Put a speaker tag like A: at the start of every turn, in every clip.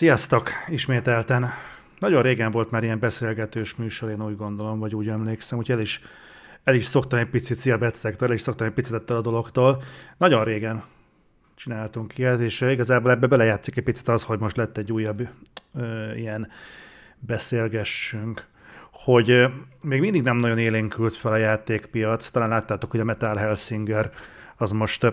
A: Sziasztok! Ismételten. Nagyon régen volt már ilyen beszélgetős műsor, én úgy gondolom, vagy úgy emlékszem, úgyhogy el is, el is szoktam egy picit szilbetszektől, el is szoktam egy picit ettől a dologtól. Nagyon régen csináltunk ilyet, és igazából ebbe belejátszik egy picit az, hogy most lett egy újabb ö, ilyen beszélgessünk, hogy még mindig nem nagyon élénkült fel a játékpiac, talán láttátok, hogy a Metal Hellsinger az most,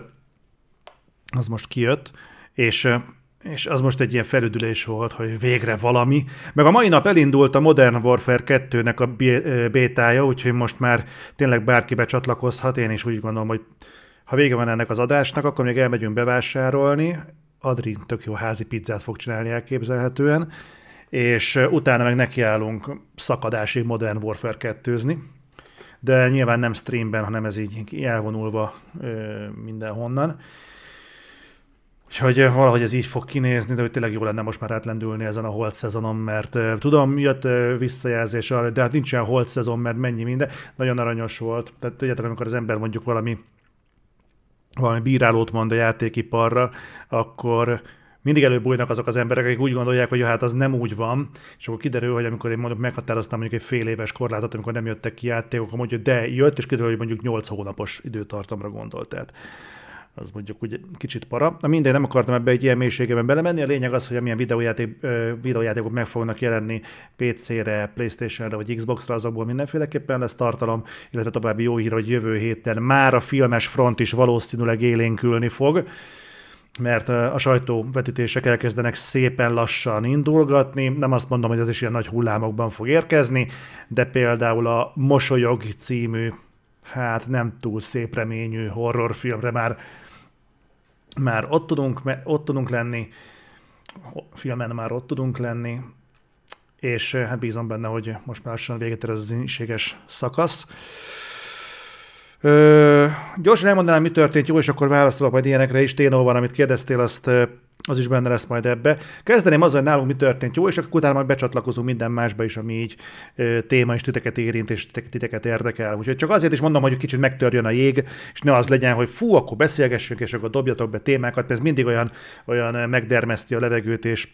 A: az most kijött, és és az most egy ilyen felüdülés volt, hogy végre valami. Meg a mai nap elindult a Modern Warfare 2-nek a bétája, úgyhogy most már tényleg bárki becsatlakozhat. Én is úgy gondolom, hogy ha vége van ennek az adásnak, akkor még elmegyünk bevásárolni. Adri tök jó házi pizzát fog csinálni elképzelhetően, és utána meg nekiállunk szakadásig Modern Warfare 2 de nyilván nem streamben, hanem ez így elvonulva mindenhonnan. Úgyhogy valahogy ez így fog kinézni, de hogy tényleg jó lenne most már átlendülni ezen a holt szezonon, mert uh, tudom, jött uh, visszajelzés arra, de hát nincsen holt szezon, mert mennyi minden. Nagyon aranyos volt. Tehát tudjátok, amikor az ember mondjuk valami valami bírálót mond a játékiparra, akkor mindig előbújnak azok az emberek, akik úgy gondolják, hogy hát az nem úgy van, és akkor kiderül, hogy amikor én mondjuk meghatároztam mondjuk egy fél éves korlátot, amikor nem jöttek ki játékok, mondjuk, de jött, és kiderül, hogy mondjuk 8 hónapos időtartamra gondolt. Tehát az mondjuk úgy kicsit para. Na mindegy, nem akartam ebbe egy ilyen mélységében belemenni. A lényeg az, hogy amilyen videójáték, videójátékok meg fognak jelenni PC-re, Playstation-re vagy Xbox-ra, azokból mindenféleképpen lesz tartalom, illetve további jó hír, hogy jövő héten már a filmes front is valószínűleg élénkülni fog mert a sajtóvetítések elkezdenek szépen lassan indulgatni. Nem azt mondom, hogy ez is ilyen nagy hullámokban fog érkezni, de például a Mosolyog című, hát nem túl szép reményű horrorfilmre már már ott tudunk, ott tudunk lenni, filmen már ott tudunk lenni, és eh, hát bízom benne, hogy most már lassan véget ér ez az inséges szakasz. Ö, gyorsan elmondanám, mi történt, jó, és akkor válaszolok majd ilyenekre is. Ténó van, amit kérdeztél, azt eh, az is benne lesz majd ebbe. Kezdeném azzal, hogy nálunk mi történt jó, és akkor utána majd becsatlakozunk minden másba is, ami így ö, téma is titeket érint, és titeket érdekel. Úgyhogy csak azért is mondom, hogy kicsit megtörjön a jég, és ne az legyen, hogy fú, akkor beszélgessünk, és akkor dobjatok be témákat, mert ez mindig olyan, olyan megdermeszti a levegőt, és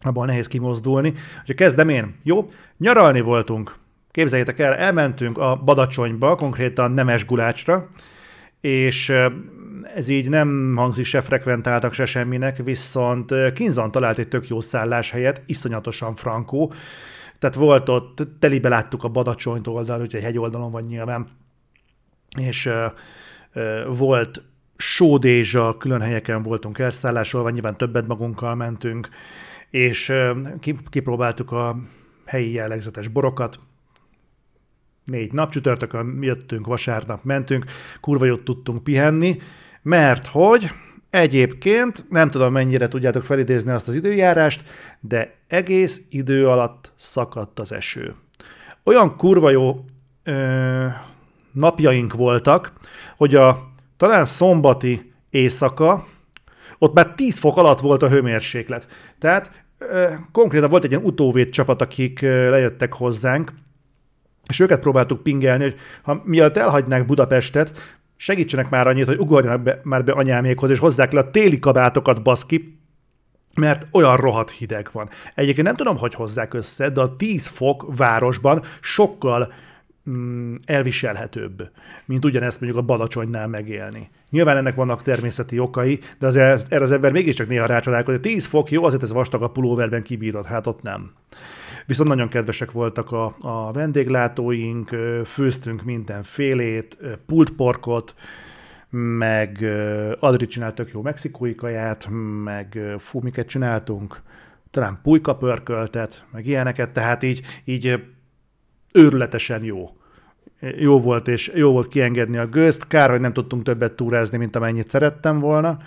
A: abban nehéz kimozdulni. Úgyhogy kezdem én. Jó, nyaralni voltunk. Képzeljétek el, elmentünk a Badacsonyba, konkrétan Nemes Gulácsra, és ez így nem hangzik se frekventáltak, se semminek, viszont Kinzan talált egy tök jó szálláshelyet, iszonyatosan frankó, tehát volt ott, telibe láttuk a Badacsonyt oldal, úgyhogy egy oldalon van nyilván, és uh, uh, volt sódézsa, külön helyeken voltunk elszállásolva, nyilván többet magunkkal mentünk, és kipróbáltuk a helyi jellegzetes borokat, négy nap, csütörtökön jöttünk, vasárnap mentünk, kurva jót tudtunk pihenni, mert hogy egyébként, nem tudom mennyire tudjátok felidézni azt az időjárást, de egész idő alatt szakadt az eső. Olyan kurva jó ö, napjaink voltak, hogy a talán szombati éjszaka, ott már 10 fok alatt volt a hőmérséklet. Tehát ö, konkrétan volt egy ilyen utóvét csapat, akik ö, lejöttek hozzánk, és őket próbáltuk pingelni, hogy ha miatt elhagynák Budapestet, segítsenek már annyit, hogy ugorjanak be, már be anyámékhoz, és hozzák le a téli kabátokat, baszki, mert olyan rohadt hideg van. Egyébként nem tudom, hogy hozzák össze, de a 10 fok városban sokkal mm, elviselhetőbb, mint ugyanezt mondjuk a Balacsonynál megélni. Nyilván ennek vannak természeti okai, de az, erre az ember mégiscsak néha rácsodálkozik, hogy 10 fok jó, azért ez vastag a pulóverben kibírod, hát ott nem. Viszont nagyon kedvesek voltak a, a vendéglátóink, főztünk mindenfélét, pultporkot, meg Adri csinált tök jó mexikói kaját, meg fú, miket csináltunk, talán pulyka pörköltet, meg ilyeneket, tehát így, így őrületesen jó. Jó volt, és jó volt kiengedni a gőzt. Kár, hogy nem tudtunk többet túrázni, mint amennyit szerettem volna,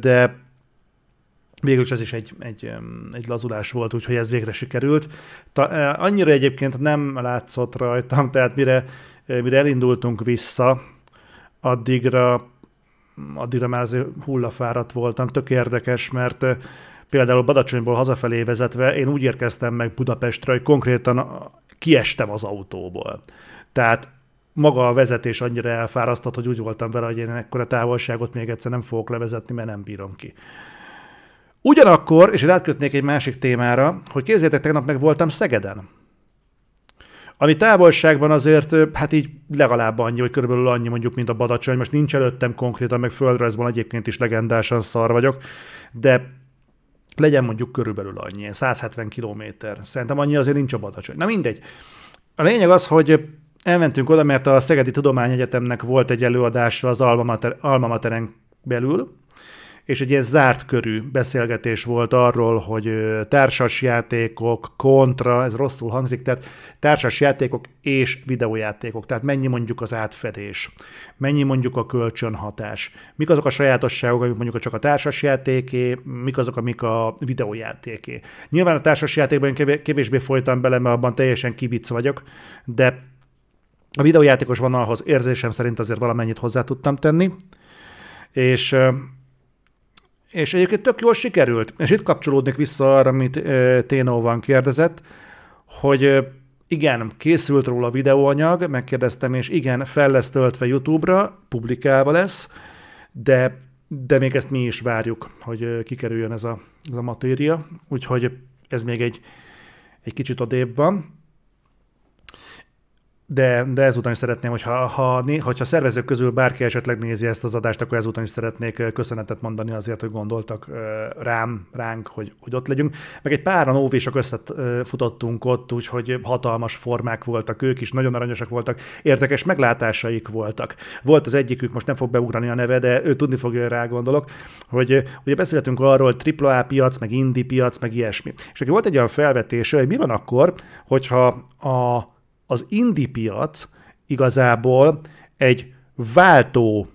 A: de Végül is ez is egy, egy, egy lazulás volt, úgyhogy ez végre sikerült. Ta, e, annyira egyébként nem látszott rajtam, tehát mire, e, mire elindultunk vissza, addigra, addigra már azért hullafáradt voltam, tök érdekes, mert e, például Badacsonyból hazafelé vezetve én úgy érkeztem meg Budapestre, hogy konkrétan kiestem az autóból. Tehát maga a vezetés annyira elfárasztott, hogy úgy voltam vele, hogy én ekkora távolságot még egyszer nem fogok levezetni, mert nem bírom ki. Ugyanakkor, és itt átkötnék egy másik témára, hogy képzeljétek, tegnap meg voltam Szegeden. Ami távolságban azért, hát így legalább annyi, vagy körülbelül annyi mondjuk, mint a Badacsony. Most nincs előttem konkrétan, meg földrajzban egyébként is legendásan szar vagyok, de legyen mondjuk körülbelül annyi, 170 kilométer. Szerintem annyi azért nincs a Badacsony. Na mindegy. A lényeg az, hogy elmentünk oda, mert a Szegedi Tudományegyetemnek volt egy előadása az Alma, Mater, Alma Materen belül, és egy ilyen zárt körű beszélgetés volt arról, hogy társasjátékok, kontra, ez rosszul hangzik, tehát társasjátékok és videójátékok, tehát mennyi mondjuk az átfedés, mennyi mondjuk a kölcsönhatás, mik azok a sajátosságok, amik mondjuk csak a társasjátéké, mik azok, amik a videójátéké. Nyilván a társasjátékban kevésbé folytam bele, mert abban teljesen kibic vagyok, de a videójátékos vonalhoz érzésem szerint azért valamennyit hozzá tudtam tenni, és és egyébként tök jól sikerült. És itt kapcsolódnék vissza arra, amit Ténó van kérdezett, hogy igen, készült róla videóanyag, megkérdeztem, és igen, fel lesz töltve YouTube-ra, publikálva lesz, de, de még ezt mi is várjuk, hogy kikerüljön ez a, ez a matéria, úgyhogy ez még egy, egy kicsit odébb van de, de ezután is szeretném, hogyha ha, hogyha szervezők közül bárki esetleg nézi ezt az adást, akkor ezután is szeretnék köszönetet mondani azért, hogy gondoltak rám, ránk, hogy, hogy ott legyünk. Meg egy páran óvésok összefutottunk ott, úgyhogy hatalmas formák voltak ők is, nagyon aranyosak voltak, érdekes meglátásaik voltak. Volt az egyikük, most nem fog beugrani a neve, de ő tudni fogja, rá gondolok, hogy ugye beszéltünk arról, hogy AAA piac, meg indie piac, meg ilyesmi. És aki volt egy olyan felvetése, hogy mi van akkor, hogyha a az indie piac igazából egy váltó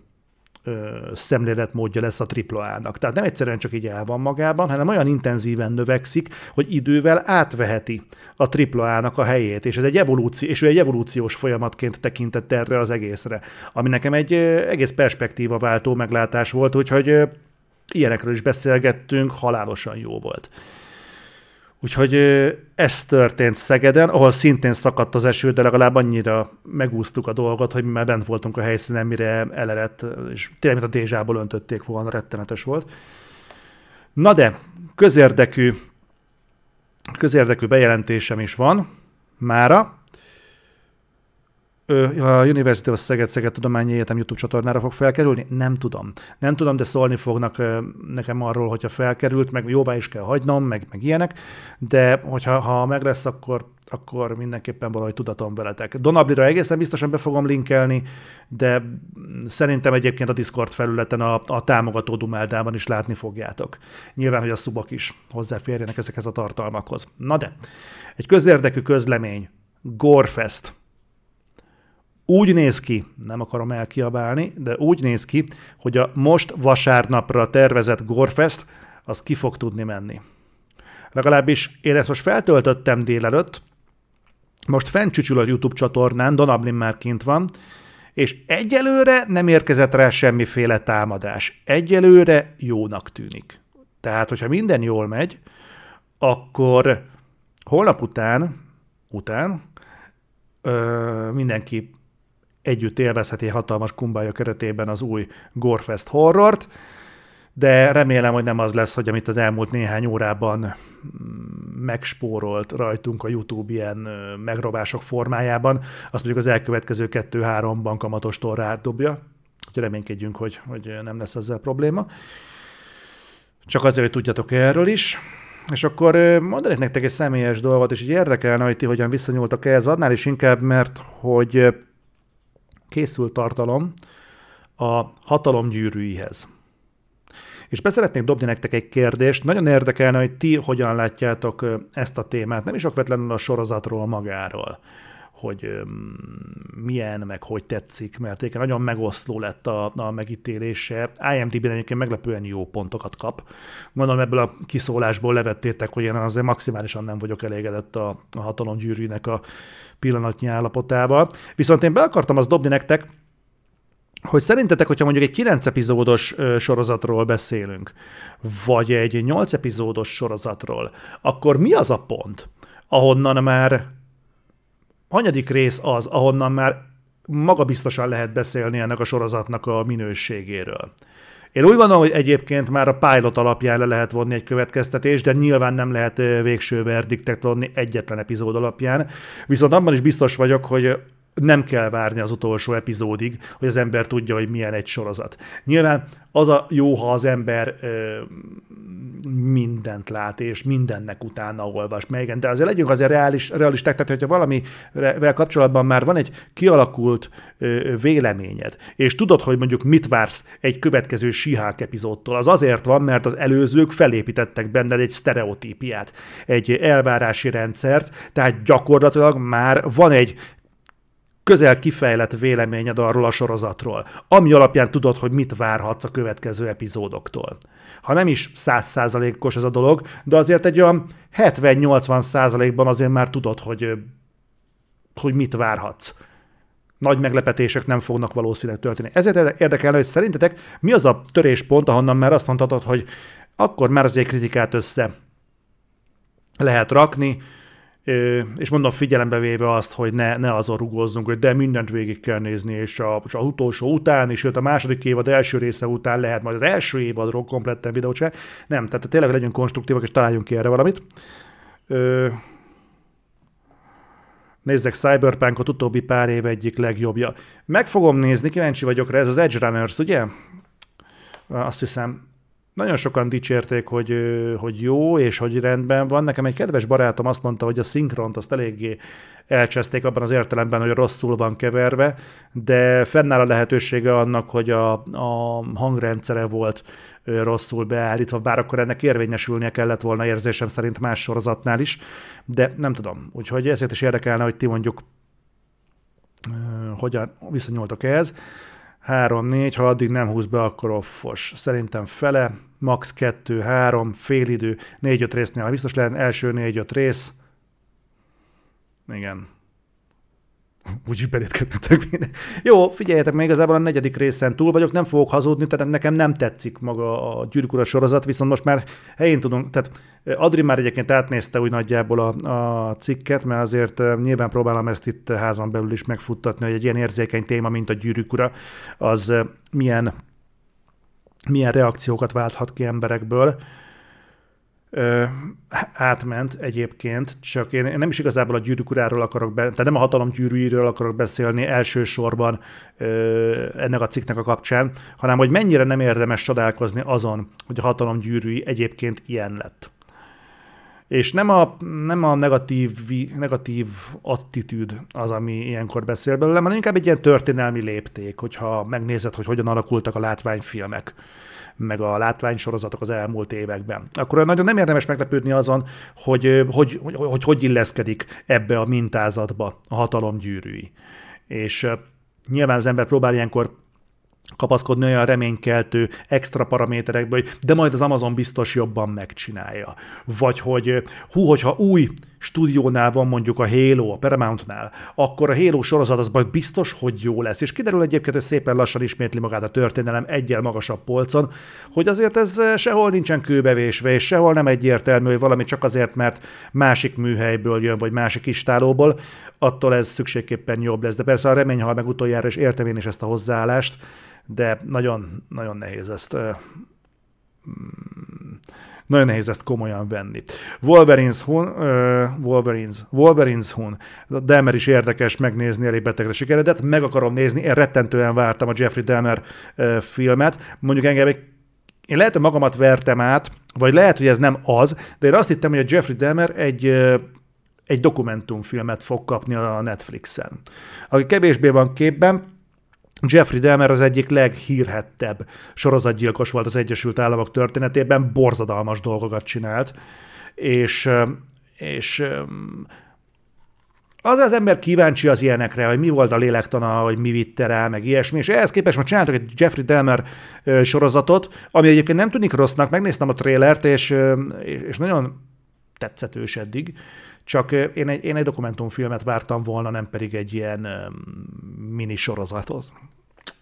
A: ö, szemléletmódja lesz a AAA-nak. Tehát nem egyszerűen csak így el van magában, hanem olyan intenzíven növekszik, hogy idővel átveheti a AAA-nak a helyét, és ez egy evolúció, és ő egy evolúciós folyamatként tekintett erre az egészre, ami nekem egy egész perspektíva váltó meglátás volt, úgyhogy ö, ilyenekről is beszélgettünk, halálosan jó volt. Úgyhogy ez történt Szegeden, ahol szintén szakadt az eső, de legalább annyira megúsztuk a dolgot, hogy mi már bent voltunk a helyszínen, mire elerett, és tényleg, mint a dézsából öntötték volna, rettenetes volt. Na de, közérdekű, közérdekű bejelentésem is van mára a University of Szeged Szeged Tudományi Egyetem YouTube csatornára fog felkerülni? Nem tudom. Nem tudom, de szólni fognak nekem arról, hogyha felkerült, meg jóvá is kell hagynom, meg, meg ilyenek, de hogyha ha meg lesz, akkor, akkor mindenképpen valahogy tudatom veletek. Donablira egészen biztosan be fogom linkelni, de szerintem egyébként a Discord felületen a, a támogató Dumeldában is látni fogjátok. Nyilván, hogy a szubok is hozzáférjenek ezekhez a tartalmakhoz. Na de, egy közérdekű közlemény. Gorefest úgy néz ki, nem akarom elkiabálni, de úgy néz ki, hogy a most vasárnapra tervezett Gorfest, az ki fog tudni menni. Legalábbis én ezt most feltöltöttem délelőtt, most fent a YouTube csatornán, Donablin már kint van, és egyelőre nem érkezett rá semmiféle támadás. Egyelőre jónak tűnik. Tehát, hogyha minden jól megy, akkor holnap után, után ö, mindenki együtt élvezheti hatalmas kumbája keretében az új Gorefest horrort, de remélem, hogy nem az lesz, hogy amit az elmúlt néhány órában mm, megspórolt rajtunk a YouTube ilyen megrovások formájában, azt mondjuk az elkövetkező kettő-háromban kamatostól rádobja. Úgyhogy reménykedjünk, hogy, hogy nem lesz ezzel probléma. Csak azért, hogy tudjatok erről is. És akkor mondanék nektek egy személyes dolgot, és így érdekelne, hogy ti hogyan viszonyultak ehhez, annál is inkább, mert hogy készült tartalom a hatalom gyűrűihez. És beszeretnék dobni nektek egy kérdést, nagyon érdekelne, hogy ti hogyan látjátok ezt a témát, nem is okvetlenül a sorozatról magáról, hogy milyen, meg hogy tetszik, mert egyébként nagyon megoszló lett a, a megítélése. IMDb-ben egyébként meglepően jó pontokat kap. Gondolom ebből a kiszólásból levettétek, hogy én azért maximálisan nem vagyok elégedett a, a hatalom gyűrűnek a pillanatnyi állapotával. Viszont én be akartam azt dobni nektek, hogy szerintetek, hogyha mondjuk egy 9 epizódos sorozatról beszélünk, vagy egy 8 epizódos sorozatról, akkor mi az a pont, ahonnan már hanyadik rész az, ahonnan már magabiztosan lehet beszélni ennek a sorozatnak a minőségéről. Én úgy gondolom, hogy egyébként már a pilot alapján le lehet vonni egy következtetést, de nyilván nem lehet végső verdiktet vonni egyetlen epizód alapján. Viszont abban is biztos vagyok, hogy nem kell várni az utolsó epizódig, hogy az ember tudja, hogy milyen egy sorozat. Nyilván az a jó, ha az ember ö, mindent lát, és mindennek utána olvas meg, igen, de azért legyünk azért reális, realisták, tehát hogyha valamivel kapcsolatban már van egy kialakult ö, véleményed, és tudod, hogy mondjuk mit vársz egy következő sihák epizódtól, az azért van, mert az előzők felépítettek benned egy sztereotípiát, egy elvárási rendszert, tehát gyakorlatilag már van egy közel kifejlett véleményed arról a sorozatról, ami alapján tudod, hogy mit várhatsz a következő epizódoktól. Ha nem is százszázalékos ez a dolog, de azért egy olyan 70-80 százalékban azért már tudod, hogy, hogy mit várhatsz. Nagy meglepetések nem fognak valószínűleg történni. Ezért érdekelne, hogy szerintetek mi az a töréspont, ahonnan már azt mondhatod, hogy akkor már azért kritikát össze lehet rakni, és mondom figyelembe véve azt, hogy ne, ne azon rugózzunk, hogy de mindent végig kell nézni, és a, és a utolsó után, és a második évad első része után lehet majd az első évadról kompletten videót se. Nem, tehát tényleg legyünk konstruktívak, és találjunk ki erre valamit. Ö, nézzek Cyberpunkot, utóbbi pár év egyik legjobbja. Meg fogom nézni, kíváncsi vagyok rá, ez az Edge Runners, ugye? Azt hiszem, nagyon sokan dicsérték, hogy, hogy jó, és hogy rendben van. Nekem egy kedves barátom azt mondta, hogy a szinkront azt eléggé elcseszték abban az értelemben, hogy rosszul van keverve, de fennáll a lehetősége annak, hogy a, a hangrendszere volt rosszul beállítva, bár akkor ennek érvényesülnie kellett volna érzésem szerint más sorozatnál is, de nem tudom. Úgyhogy ezért is érdekelne, hogy ti mondjuk hogyan viszonyultok ehhez. 3-4, ha addig nem húz be, akkor offos. Szerintem fele, max. 2-3, félidő, 4-5 résznél biztos lehet, első 4-5 rész. Igen. Úgy belétkedtek minden. Jó, figyeljetek, még igazából a negyedik részen túl vagyok, nem fogok hazudni, tehát nekem nem tetszik maga a Gyűrűk sorozat, viszont most már helyén tudunk, tehát Adri már egyébként átnézte úgy nagyjából a, a cikket, mert azért nyilván próbálom ezt itt házon belül is megfuttatni, hogy egy ilyen érzékeny téma, mint a Gyűrűk az milyen, milyen reakciókat válthat ki emberekből ö, átment egyébként, csak én, én nem is igazából a gyűrűk akarok, be, tehát nem a hatalom gyűrűiről akarok beszélni elsősorban ö, ennek a cikknek a kapcsán, hanem hogy mennyire nem érdemes csodálkozni azon, hogy a hatalom gyűrűi egyébként ilyen lett. És nem a, nem a negatív, negatív attitűd az, ami ilyenkor beszél belőle, hanem inkább egy ilyen történelmi lépték, hogyha megnézed, hogy hogyan alakultak a látványfilmek meg a látványsorozatok az elmúlt években. Akkor nagyon nem érdemes meglepődni azon, hogy hogy, hogy, hogy, hogy illeszkedik ebbe a mintázatba a hatalom gyűrűi. És nyilván az ember próbál ilyenkor kapaszkodni olyan reménykeltő extra paraméterekbe, hogy de majd az Amazon biztos jobban megcsinálja. Vagy hogy hú, hogyha új stúdiónál van mondjuk a Halo, a Paramountnál, akkor a Halo sorozat az majd biztos, hogy jó lesz. És kiderül egyébként, hogy szépen lassan ismétli magát a történelem egyel magasabb polcon, hogy azért ez sehol nincsen kőbevésve, és sehol nem egyértelmű, hogy valami csak azért, mert másik műhelyből jön, vagy másik istálóból, attól ez szükségképpen jobb lesz. De persze a remény hal meg utoljára, és értem én is ezt a hozzáállást, de nagyon, nagyon nehéz ezt mm, nagyon nehéz ezt komolyan venni. Wolverines Hun, uh, Wolverines, Wolverines Hun, Delmer is érdekes megnézni, elég betegre sikeredett, meg akarom nézni, én rettentően vártam a Jeffrey Delmer uh, filmet, mondjuk engem egy én lehet, hogy magamat vertem át, vagy lehet, hogy ez nem az, de én azt hittem, hogy a Jeffrey Dahmer egy, egy dokumentumfilmet fog kapni a Netflixen. Aki kevésbé van képben, Jeffrey Dahmer az egyik leghírhettebb sorozatgyilkos volt az Egyesült Államok történetében, borzadalmas dolgokat csinált, és, és az az ember kíváncsi az ilyenekre, hogy mi volt a lélektana, hogy mi vitte rá, meg ilyesmi, és ehhez képest most csináltak egy Jeffrey Dahmer sorozatot, ami egyébként nem tűnik rossznak, megnéztem a trélert, és, és nagyon tetszetős eddig, csak én egy, én egy dokumentumfilmet vártam volna, nem pedig egy ilyen mini sorozatot.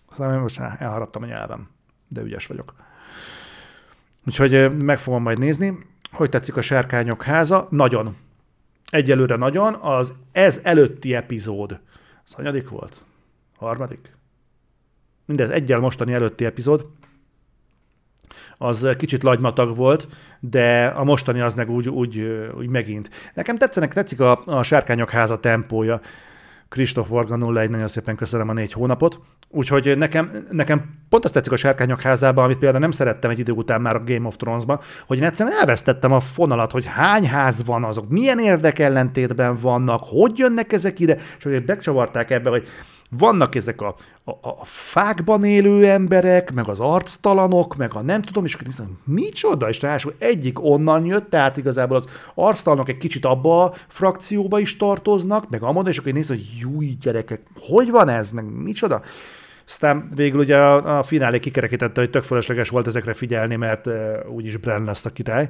A: Aztán most elharaptam a nyelvem, de ügyes vagyok. Úgyhogy meg fogom majd nézni. Hogy tetszik a Sárkányok háza? Nagyon. Egyelőre nagyon. Az ez előtti epizód. Az hanyadik volt? Harmadik? Mindez egyel mostani előtti epizód. az kicsit lagymatag volt, de a mostani az meg úgy, úgy, úgy megint. Nekem tetszenek, tetszik a, a Sárkányok háza tempója. Kristóf Varga egy nagyon szépen köszönöm a négy hónapot. Úgyhogy nekem, nekem pont azt tetszik a Sárkányok házában, amit például nem szerettem egy idő után már a Game of Thrones-ban, hogy én egyszerűen elvesztettem a fonalat, hogy hány ház van azok, milyen érdekellentétben vannak, hogy jönnek ezek ide, és hogy becsavarták ebbe, hogy vannak ezek a, a, a fákban élő emberek, meg az arctalanok, meg a nem tudom, és akkor nézem, micsoda, és ráadásul egyik onnan jött, tehát igazából az arctalanok egy kicsit abba a frakcióba is tartoznak, meg amond, és akkor nézem, hogy júj, gyerekek, hogy van ez, meg micsoda? Aztán végül ugye a, a finálé kikerekítette, hogy tök fölösleges volt ezekre figyelni, mert uh, úgyis Bren lesz a király.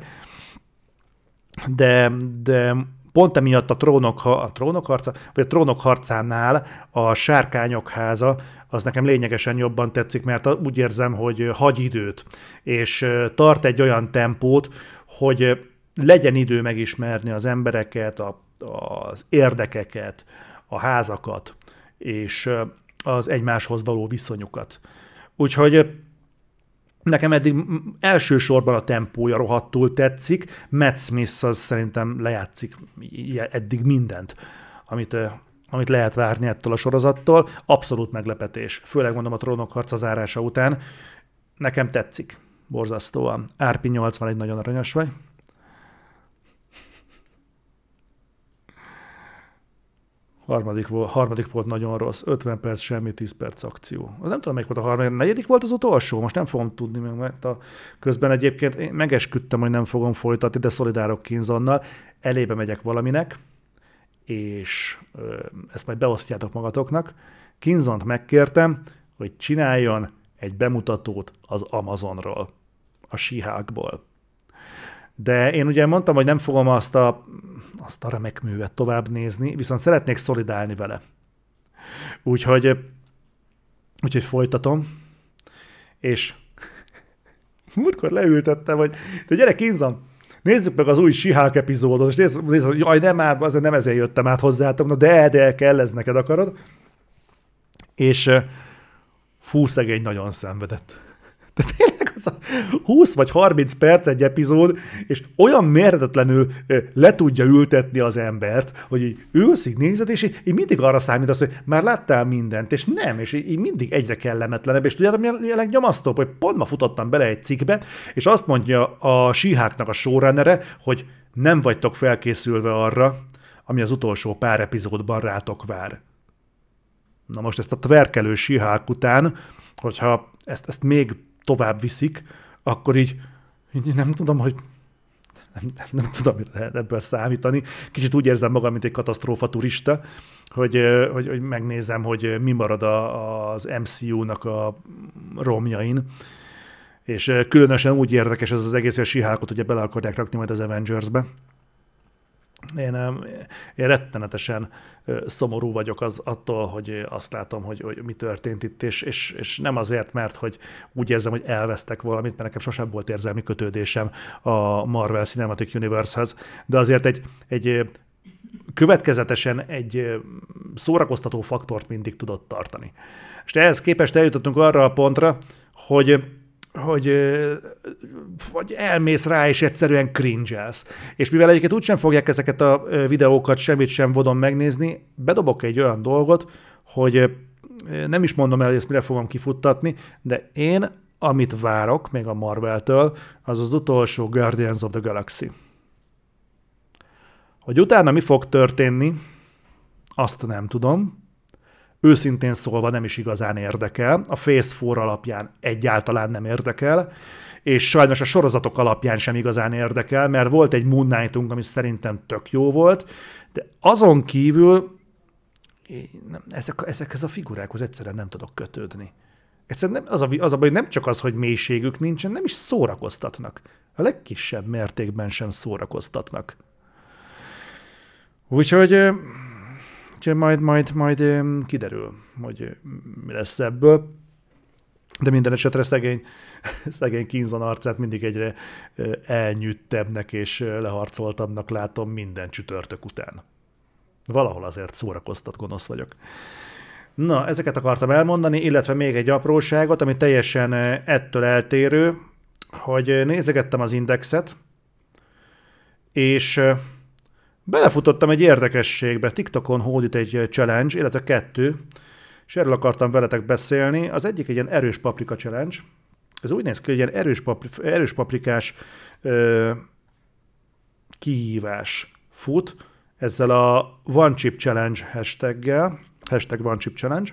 A: De, de pont emiatt a trónok, a trónok harca, vagy a trónok harcánál a sárkányok háza az nekem lényegesen jobban tetszik, mert úgy érzem, hogy hagy időt, és tart egy olyan tempót, hogy legyen idő megismerni az embereket, a, az érdekeket, a házakat, és az egymáshoz való viszonyukat. Úgyhogy Nekem eddig elsősorban a tempója rohadtul tetszik, Matt Smith az szerintem lejátszik eddig mindent, amit, amit lehet várni ettől a sorozattól. Abszolút meglepetés, főleg mondom a trónok harca zárása után. Nekem tetszik, borzasztóan. Árpi 81 nagyon aranyos vagy. Harmadik volt, harmadik volt nagyon rossz, 50 perc semmi, 10 perc akció. Az nem tudom, melyik volt a harmadik, negyedik volt az utolsó, most nem fogom tudni, mert a közben egyébként én megesküdtem, hogy nem fogom folytatni, de szolidárok Kinzonnal, elébe megyek valaminek, és ezt majd beosztjátok magatoknak. Kinzont megkértem, hogy csináljon egy bemutatót az Amazonról, a Sihákból. De én ugye mondtam, hogy nem fogom azt a, azt a remek művet tovább nézni, viszont szeretnék szolidálni vele. Úgyhogy, úgyhogy folytatom, és múltkor leültettem, hogy de gyere, kínzam, nézzük meg az új Sihák epizódot, és nézzük, nézzük jaj, nem, azért nem ezért jöttem át hozzátok, no de, de kell, ez neked akarod. És fú, szegény nagyon szenvedett. De tényleg az a 20 vagy 30 perc egy epizód, és olyan mérhetetlenül le tudja ültetni az embert, hogy így ülsz, így nézed, és így, mindig arra számítasz, hogy már láttál mindent, és nem, és így, mindig egyre kellemetlenebb, és tudjátok, a legnyomasztóbb, hogy pont ma futottam bele egy cikkbe, és azt mondja a síháknak a showrunnere, hogy nem vagytok felkészülve arra, ami az utolsó pár epizódban rátok vár. Na most ezt a tverkelő sihák után, hogyha ezt, ezt még tovább viszik, akkor így, így nem tudom, hogy nem, nem, nem tudom, hogy lehet ebből számítani. Kicsit úgy érzem magam, mint egy katasztrófa turista, hogy, hogy, hogy megnézem, hogy mi marad a, az MCU-nak a romjain. És különösen úgy érdekes ez az egész, hogy a sihákot ugye bele akarják rakni majd az Avengers-be. Én, én rettenetesen szomorú vagyok az, attól, hogy azt látom, hogy, hogy mi történt itt, és, és, és nem azért, mert hogy úgy érzem, hogy elvesztek valamit, mert nekem sosem volt érzelmi kötődésem a Marvel Cinematic Universe-hez, de azért egy, egy következetesen egy szórakoztató faktort mindig tudott tartani. És ehhez képest eljutottunk arra a pontra, hogy hogy vagy elmész rá, és egyszerűen cringe És mivel egyébként úgysem fogják ezeket a videókat semmit sem vodon megnézni, bedobok egy olyan dolgot, hogy nem is mondom el, hogy ezt mire fogom kifuttatni, de én, amit várok még a Marvel-től, az az utolsó Guardians of the Galaxy. Hogy utána mi fog történni, azt nem tudom, őszintén szólva nem is igazán érdekel, a Phase 4 alapján egyáltalán nem érdekel, és sajnos a sorozatok alapján sem igazán érdekel, mert volt egy Moon Knight-unk, ami szerintem tök jó volt, de azon kívül nem, ezek, ezekhez a figurákhoz egyszerűen nem tudok kötődni. Egyszerűen nem, az, a, az a baj, nem csak az, hogy mélységük nincsen, nem is szórakoztatnak. A legkisebb mértékben sem szórakoztatnak. Úgyhogy Úgyhogy majd, majd, majd kiderül, hogy mi lesz ebből. De minden esetre szegény, szegény Kinzon arcát mindig egyre elnyűttebbnek és leharcoltabbnak látom minden csütörtök után. Valahol azért szórakoztat gonosz vagyok. Na, ezeket akartam elmondani, illetve még egy apróságot, ami teljesen ettől eltérő, hogy nézegettem az indexet, és belefutottam egy érdekességbe. TikTokon hódít egy challenge, illetve kettő, és erről akartam veletek beszélni. Az egyik egy ilyen erős paprika challenge. Ez úgy néz ki, hogy ilyen erős, papri- erős paprikás ö, kihívás fut ezzel a One Chip Challenge hashtaggel, hashtag One Chip Challenge,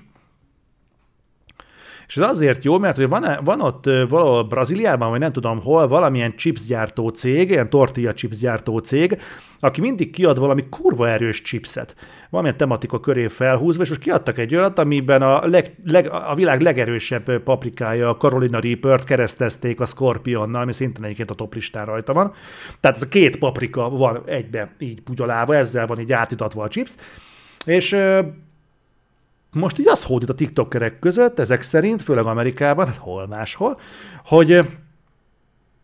A: és ez azért jó, mert hogy van, van ott valahol Brazíliában, vagy nem tudom hol, valamilyen chips gyártó cég, ilyen tortilla chips gyártó cég, aki mindig kiad valami kurva erős chipset. Valamilyen tematika köré felhúzva, és most kiadtak egy olyat, amiben a, leg, leg, a világ legerősebb paprikája, a Carolina Reaper-t keresztezték a Scorpionnal, ami szintén egyébként a top listán rajta van. Tehát ez a két paprika van egybe így bugyolálva, ezzel van így átitatva a chips. És most így azt hódít a tiktokerek között, ezek szerint, főleg Amerikában, hát hol máshol, hogy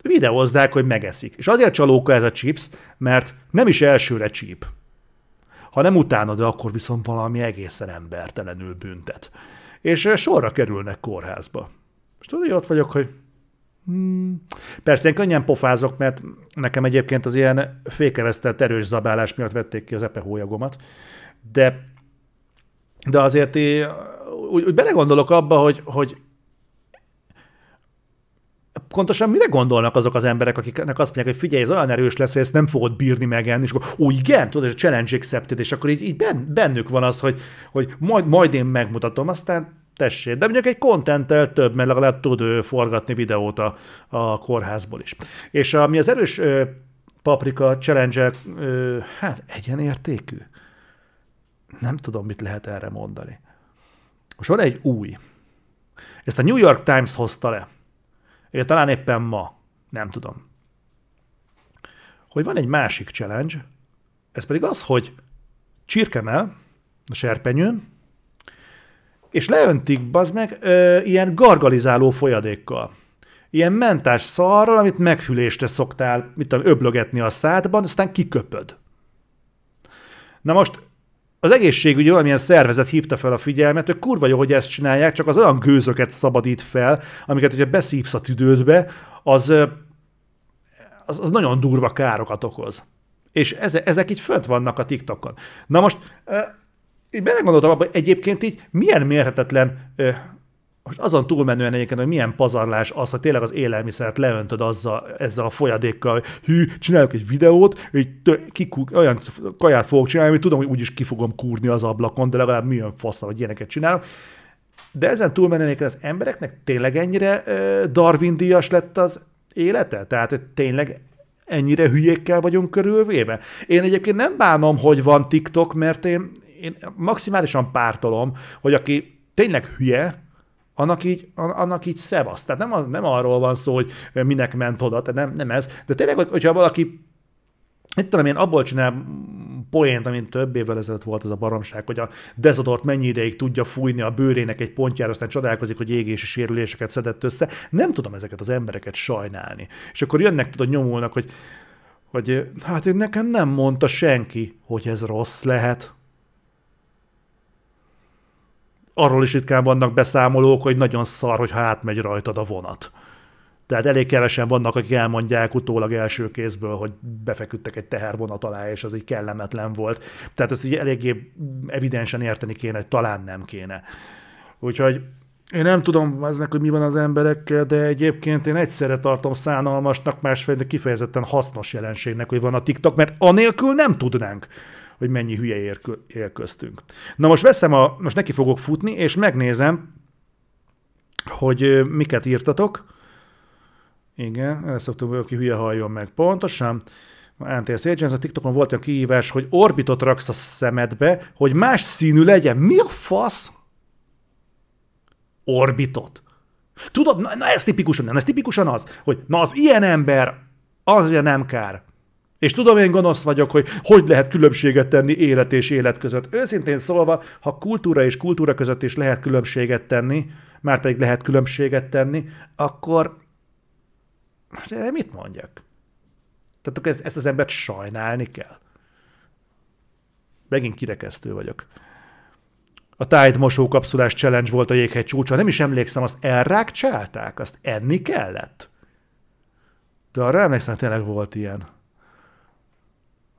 A: videózzák, hogy megeszik. És azért csalóka ez a chips, mert nem is elsőre csíp, hanem utána, de akkor viszont valami egészen embertelenül büntet. És sorra kerülnek kórházba. És tudod, hogy ott vagyok, hogy Hmm. Persze én könnyen pofázok, mert nekem egyébként az ilyen fékeresztett erős zabálás miatt vették ki az epehólyagomat, de de azért én úgy, úgy belegondolok abba, hogy, hogy pontosan mire gondolnak azok az emberek, akiknek azt mondják, hogy figyelj, ez olyan erős lesz, hogy ezt nem fogod bírni megenni, és akkor, ó, igen, tudod, ez a challenge accepted, és akkor így, így bennük van az, hogy, hogy majd, majd én megmutatom, aztán tessék. De mondjuk egy contenttel több, mert legalább tud forgatni videót a, a kórházból is. És ami az erős paprika challenge hát egyenértékű nem tudom, mit lehet erre mondani. Most van egy új. Ezt a New York Times hozta le. Én talán éppen ma. Nem tudom. Hogy van egy másik challenge, ez pedig az, hogy csirkemel a serpenyőn, és leöntik, bazd meg, ö, ilyen gargalizáló folyadékkal. Ilyen mentás szarral, amit megfülésre szoktál, mit tudom, öblögetni a szádban, aztán kiköpöd. Na most az egészségügyi valamilyen szervezet hívta fel a figyelmet, hogy kurva jó, hogy ezt csinálják, csak az olyan gőzöket szabadít fel, amiket, hogyha beszívsz a tüdődbe, az, az, az nagyon durva károkat okoz. És ezek, ezek így fönt vannak a TikTokon. Na most, így belegondoltam abban, hogy egyébként így milyen mérhetetlen most azon túlmenően egyébként, hogy milyen pazarlás az, hogy tényleg az élelmiszert leöntöd azzal, ezzel a folyadékkal, hű, csinálok egy videót, hogy kikú, olyan kaját fogok csinálni, hogy tudom, hogy úgyis ki fogom kúrni az ablakon, de legalább milyen fasz, hogy ilyeneket csinálok. De ezen túlmenően az embereknek tényleg ennyire Darwin díjas lett az élete? Tehát, hogy tényleg ennyire hülyékkel vagyunk körülvéve? Én egyébként nem bánom, hogy van TikTok, mert én, én maximálisan pártolom, hogy aki tényleg hülye, annak így, annak így szevasz. Tehát nem, nem arról van szó, hogy minek ment oda, tehát nem, nem ez. De tényleg, hogyha valaki itt tudom én abból csinál poént, amint több évvel ezelőtt volt ez a baromság, hogy a dezodort mennyi ideig tudja fújni a bőrének egy pontjára, aztán csodálkozik, hogy égési sérüléseket szedett össze. Nem tudom ezeket az embereket sajnálni. És akkor jönnek, tudod, nyomulnak, hogy, hogy hát én nekem nem mondta senki, hogy ez rossz lehet arról is ritkán vannak beszámolók, hogy nagyon szar, hogy átmegy rajtad a vonat. Tehát elég kevesen vannak, akik elmondják utólag első kézből, hogy befeküdtek egy tehervonat alá, és az így kellemetlen volt. Tehát ezt így eléggé evidensen érteni kéne, hogy talán nem kéne. Úgyhogy én nem tudom aznak, hogy mi van az emberekkel, de egyébként én egyszerre tartom szánalmasnak, másfél kifejezetten hasznos jelenségnek, hogy van a TikTok, mert anélkül nem tudnánk hogy mennyi hülye él. Na most veszem a, most neki fogok futni, és megnézem, hogy miket írtatok. Igen, ezt szoktuk, hogy aki hülye halljon meg. Pontosan. NTS Agents, a TikTokon volt olyan kihívás, hogy orbitot raksz a szemedbe, hogy más színű legyen. Mi a fasz? Orbitot. Tudod, na, na ez tipikusan nem, ez tipikusan az, hogy na az ilyen ember, azért nem kár. És tudom, én gonosz vagyok, hogy hogy lehet különbséget tenni élet és élet között. Őszintén szólva, ha kultúra és kultúra között is lehet különbséget tenni, már pedig lehet különbséget tenni, akkor mit mondjak? Tehát ezt, ezt az embert sajnálni kell. Megint kirekesztő vagyok. A Tide mosókapszulás challenge volt a jéghegy csúcsa. Nem is emlékszem, azt elrákcsálták? Azt enni kellett? De arra emlékszem, tényleg volt ilyen.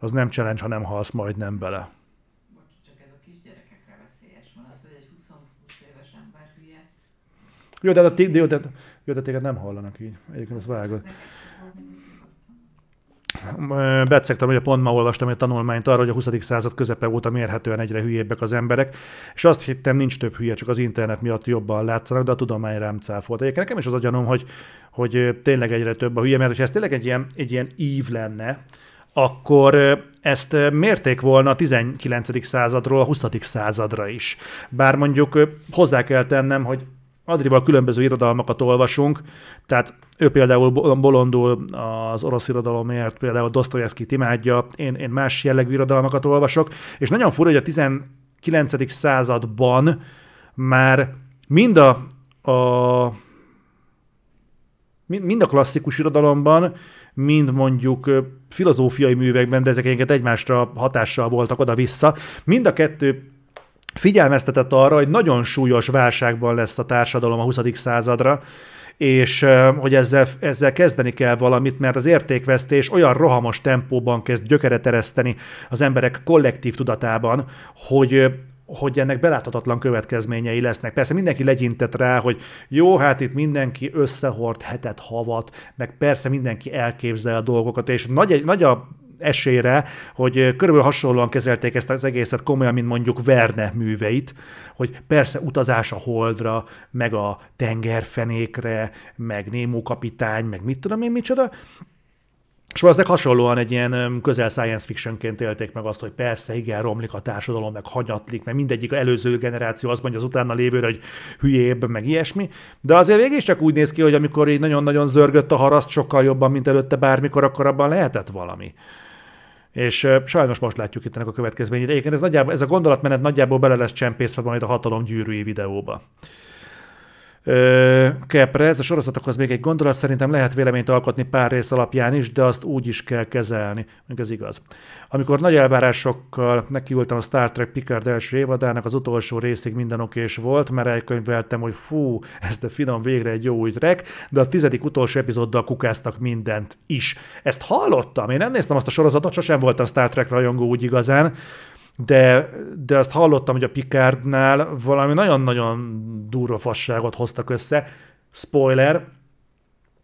A: Az nem challenge, ha nem halsz majd nem bele.
B: Csak ez a kisgyerekekre veszélyes. Van az, hogy egy 20 éves ember hülye.
A: Jó, de, a, jó, de, jó, de téged nem hallanak így. Egyébként azt vágod. Becegtem, hogy pont ma olvastam egy tanulmányt arra, hogy a 20. század közepe óta mérhetően egyre hülyébbek az emberek, és azt hittem, nincs több hülye, csak az internet miatt jobban látszanak, de a tudomány rám cáfolt. Egyébként nekem is az a gyanom, hogy, hogy tényleg egyre több a hülye, mert ha ez tényleg egy ilyen, egy ilyen ív lenne, akkor ezt mérték volna a 19. századról a 20. századra is. Bár mondjuk hozzá kell tennem, hogy Adrival különböző irodalmakat olvasunk, tehát ő például bolondul az orosz irodalomért, például Dostoyevskit imádja, én, én más jellegű irodalmakat olvasok, és nagyon fura, hogy a 19. században már mind a, a mind a klasszikus irodalomban, mind mondjuk filozófiai művekben, de ezek egyébként egymásra hatással voltak oda-vissza. Mind a kettő figyelmeztetett arra, hogy nagyon súlyos válságban lesz a társadalom a 20. századra, és hogy ezzel, ezzel kezdeni kell valamit, mert az értékvesztés olyan rohamos tempóban kezd gyökeret ereszteni az emberek kollektív tudatában, hogy hogy ennek beláthatatlan következményei lesznek. Persze mindenki legyintett rá, hogy jó, hát itt mindenki összehord hetet, havat, meg persze mindenki elképzel dolgokat, és nagy, nagy a esélyre, hogy körülbelül hasonlóan kezelték ezt az egészet komolyan, mint mondjuk Verne műveit, hogy persze utazás a holdra, meg a tengerfenékre, meg Némó kapitány, meg mit tudom én micsoda, és valószínűleg hasonlóan egy ilyen közel science fictionként élték meg azt, hogy persze, igen, romlik a társadalom, meg hanyatlik, meg mindegyik előző generáció azt mondja az utána lévőre, hogy hülyébb, meg ilyesmi. De azért végig csak úgy néz ki, hogy amikor így nagyon-nagyon zörgött a haraszt sokkal jobban, mint előtte bármikor, akkor abban lehetett valami. És sajnos most látjuk itt ennek a következményét. Egyébként ez, nagyjából, ez a gondolatmenet nagyjából bele lesz csempészve majd a hatalom gyűrűi videóba. Kepre, ez a sorozatokhoz még egy gondolat, szerintem lehet véleményt alkotni pár rész alapján is, de azt úgy is kell kezelni, még ez igaz. Amikor nagy elvárásokkal nekiültem a Star Trek Picard első évadának, az utolsó részig minden okés volt, mert elkönyveltem, hogy fú, ez de finom végre egy jó új trek, de a tizedik utolsó epizóddal kukáztak mindent is. Ezt hallottam, én nem néztem azt a sorozatot, sosem voltam Star Trek rajongó úgy igazán, de, de azt hallottam, hogy a Picardnál valami nagyon-nagyon durva fasságot hoztak össze. Spoiler,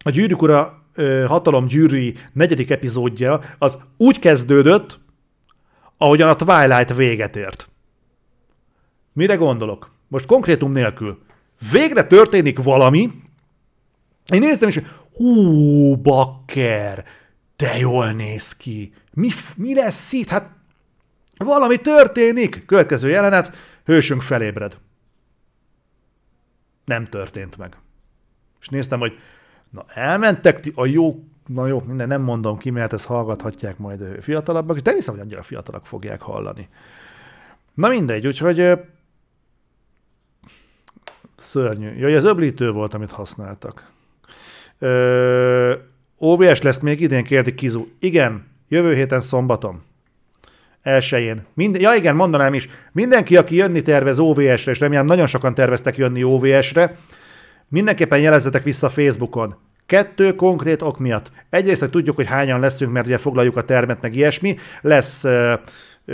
A: a Gyűrűk Ura hatalom gyűrűi negyedik epizódja az úgy kezdődött, ahogyan a Twilight véget ért. Mire gondolok? Most konkrétum nélkül. Végre történik valami, én néztem is, hú, bakker, de jól néz ki. Mi, mi lesz itt? Hát valami történik! Következő jelenet, hősünk felébred. Nem történt meg. És néztem, hogy na elmentek ti a jó, na jó, minden nem mondom ki, mert ezt hallgathatják majd fiatalabbak, és de hiszem, hogy annyira fiatalak fogják hallani. Na mindegy, úgyhogy szörnyű. Jaj, ez öblítő volt, amit használtak. Ö, OVS lesz még idén, kérdi Kizu. Igen, jövő héten szombaton elsőjén. Mind, ja igen, mondanám is, mindenki, aki jönni tervez OVS-re, és remélem nagyon sokan terveztek jönni OVS-re, mindenképpen jelezzetek vissza Facebookon. Kettő konkrét ok miatt. Egyrészt, hogy tudjuk, hogy hányan leszünk, mert ugye foglaljuk a termet, meg ilyesmi. Lesz uh,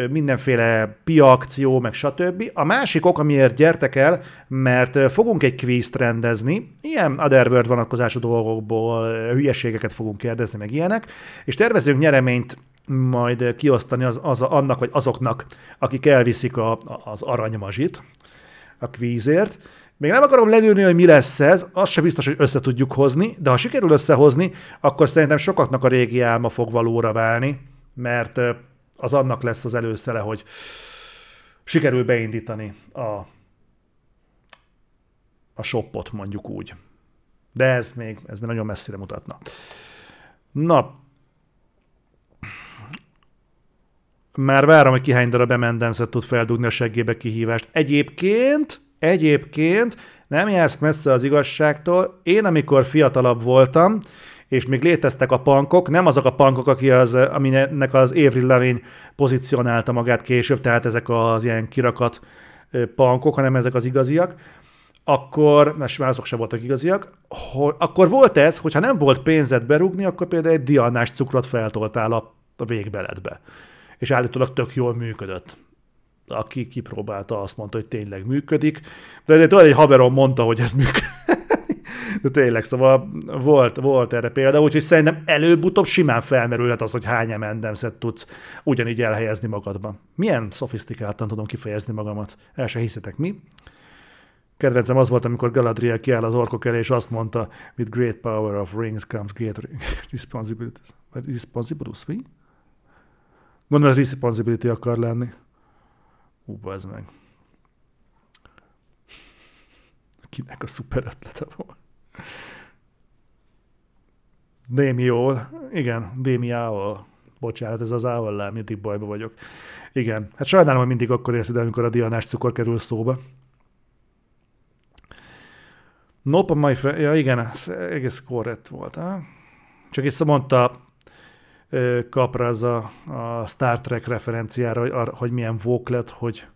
A: mindenféle pia akció, meg stb. A másik ok, amiért gyertek el, mert fogunk egy kvízt rendezni, ilyen Otherworld vonatkozású dolgokból hülyeségeket fogunk kérdezni, meg ilyenek, és tervezünk nyereményt majd kiosztani az, az, annak vagy azoknak, akik elviszik a, az aranymazsit a kvízért. Még nem akarom lelőni, hogy mi lesz ez, az se biztos, hogy össze tudjuk hozni, de ha sikerül összehozni, akkor szerintem sokaknak a régi álma fog valóra válni, mert az annak lesz az előszele, hogy sikerül beindítani a, a shopot, mondjuk úgy. De ez még, ez még nagyon messzire mutatna. Na, már várom, hogy ki hány darab emendemszet tud feldugni a seggébe kihívást. Egyébként, egyébként nem jársz messze az igazságtól. Én, amikor fiatalabb voltam, és még léteztek a pankok, nem azok a pankok, aki az, aminek az Avril Lavigne pozícionálta magát később, tehát ezek az ilyen kirakat pankok, hanem ezek az igaziak, akkor, na, már azok sem voltak igaziak, akkor volt ez, hogyha nem volt pénzed berúgni, akkor például egy diannás cukrot feltoltál a végbeledbe. És állítólag tök jól működött. Aki kipróbálta, azt mondta, hogy tényleg működik. De tudod, egy haverom mondta, hogy ez működik. De tényleg, szóval volt, volt erre példa, úgyhogy szerintem előbb-utóbb simán felmerülhet az, hogy hány M&M's-et tudsz ugyanígy elhelyezni magadban. Milyen szofisztikáltan tudom kifejezni magamat. El se hiszetek mi. Kedvencem az volt, amikor Galadriel kiáll az orkok elé, és azt mondta, with great power of rings comes great responsibilities. Responsibilities? Gondolom, ez responsibility akar lenni. Ú, ez meg. Kinek a szuper ötlete volt. Démiól, igen, Démiával. Bocsánat, ez az ával mindig bajba vagyok. Igen, hát sajnálom, hogy mindig akkor érzed, amikor a dianás cukor kerül szóba. Nope, my friend. Ja, igen, egész korrekt volt. Ha? Csak itt mondta kapra az a, a Star Trek referenciára, hogy, hogy milyen vók lett, hogy,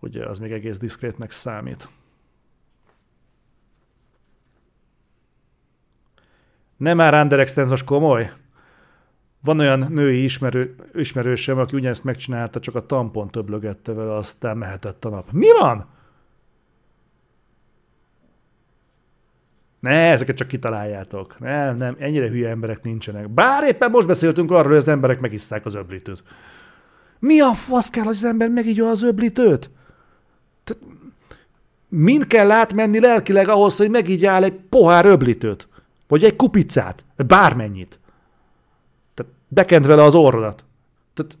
A: hogy az még egész diszkrétnek számít. Nem már Under komoly? Van olyan női ismerő, ismerősem, aki ugyanezt megcsinálta, csak a tampon töblögette vele, aztán mehetett a nap. Mi van? Ne, ezeket csak kitaláljátok. Nem, nem, ennyire hülye emberek nincsenek. Bár éppen most beszéltünk arról, hogy az emberek megisszák az öblítőt. Mi a fasz kell, hogy az ember megígya az öblítőt? mind kell átmenni lelkileg ahhoz, hogy megígyál egy pohár öblítőt? Vagy egy kupicát? Bármennyit? Tehát bekent vele az orrodat. Tehát...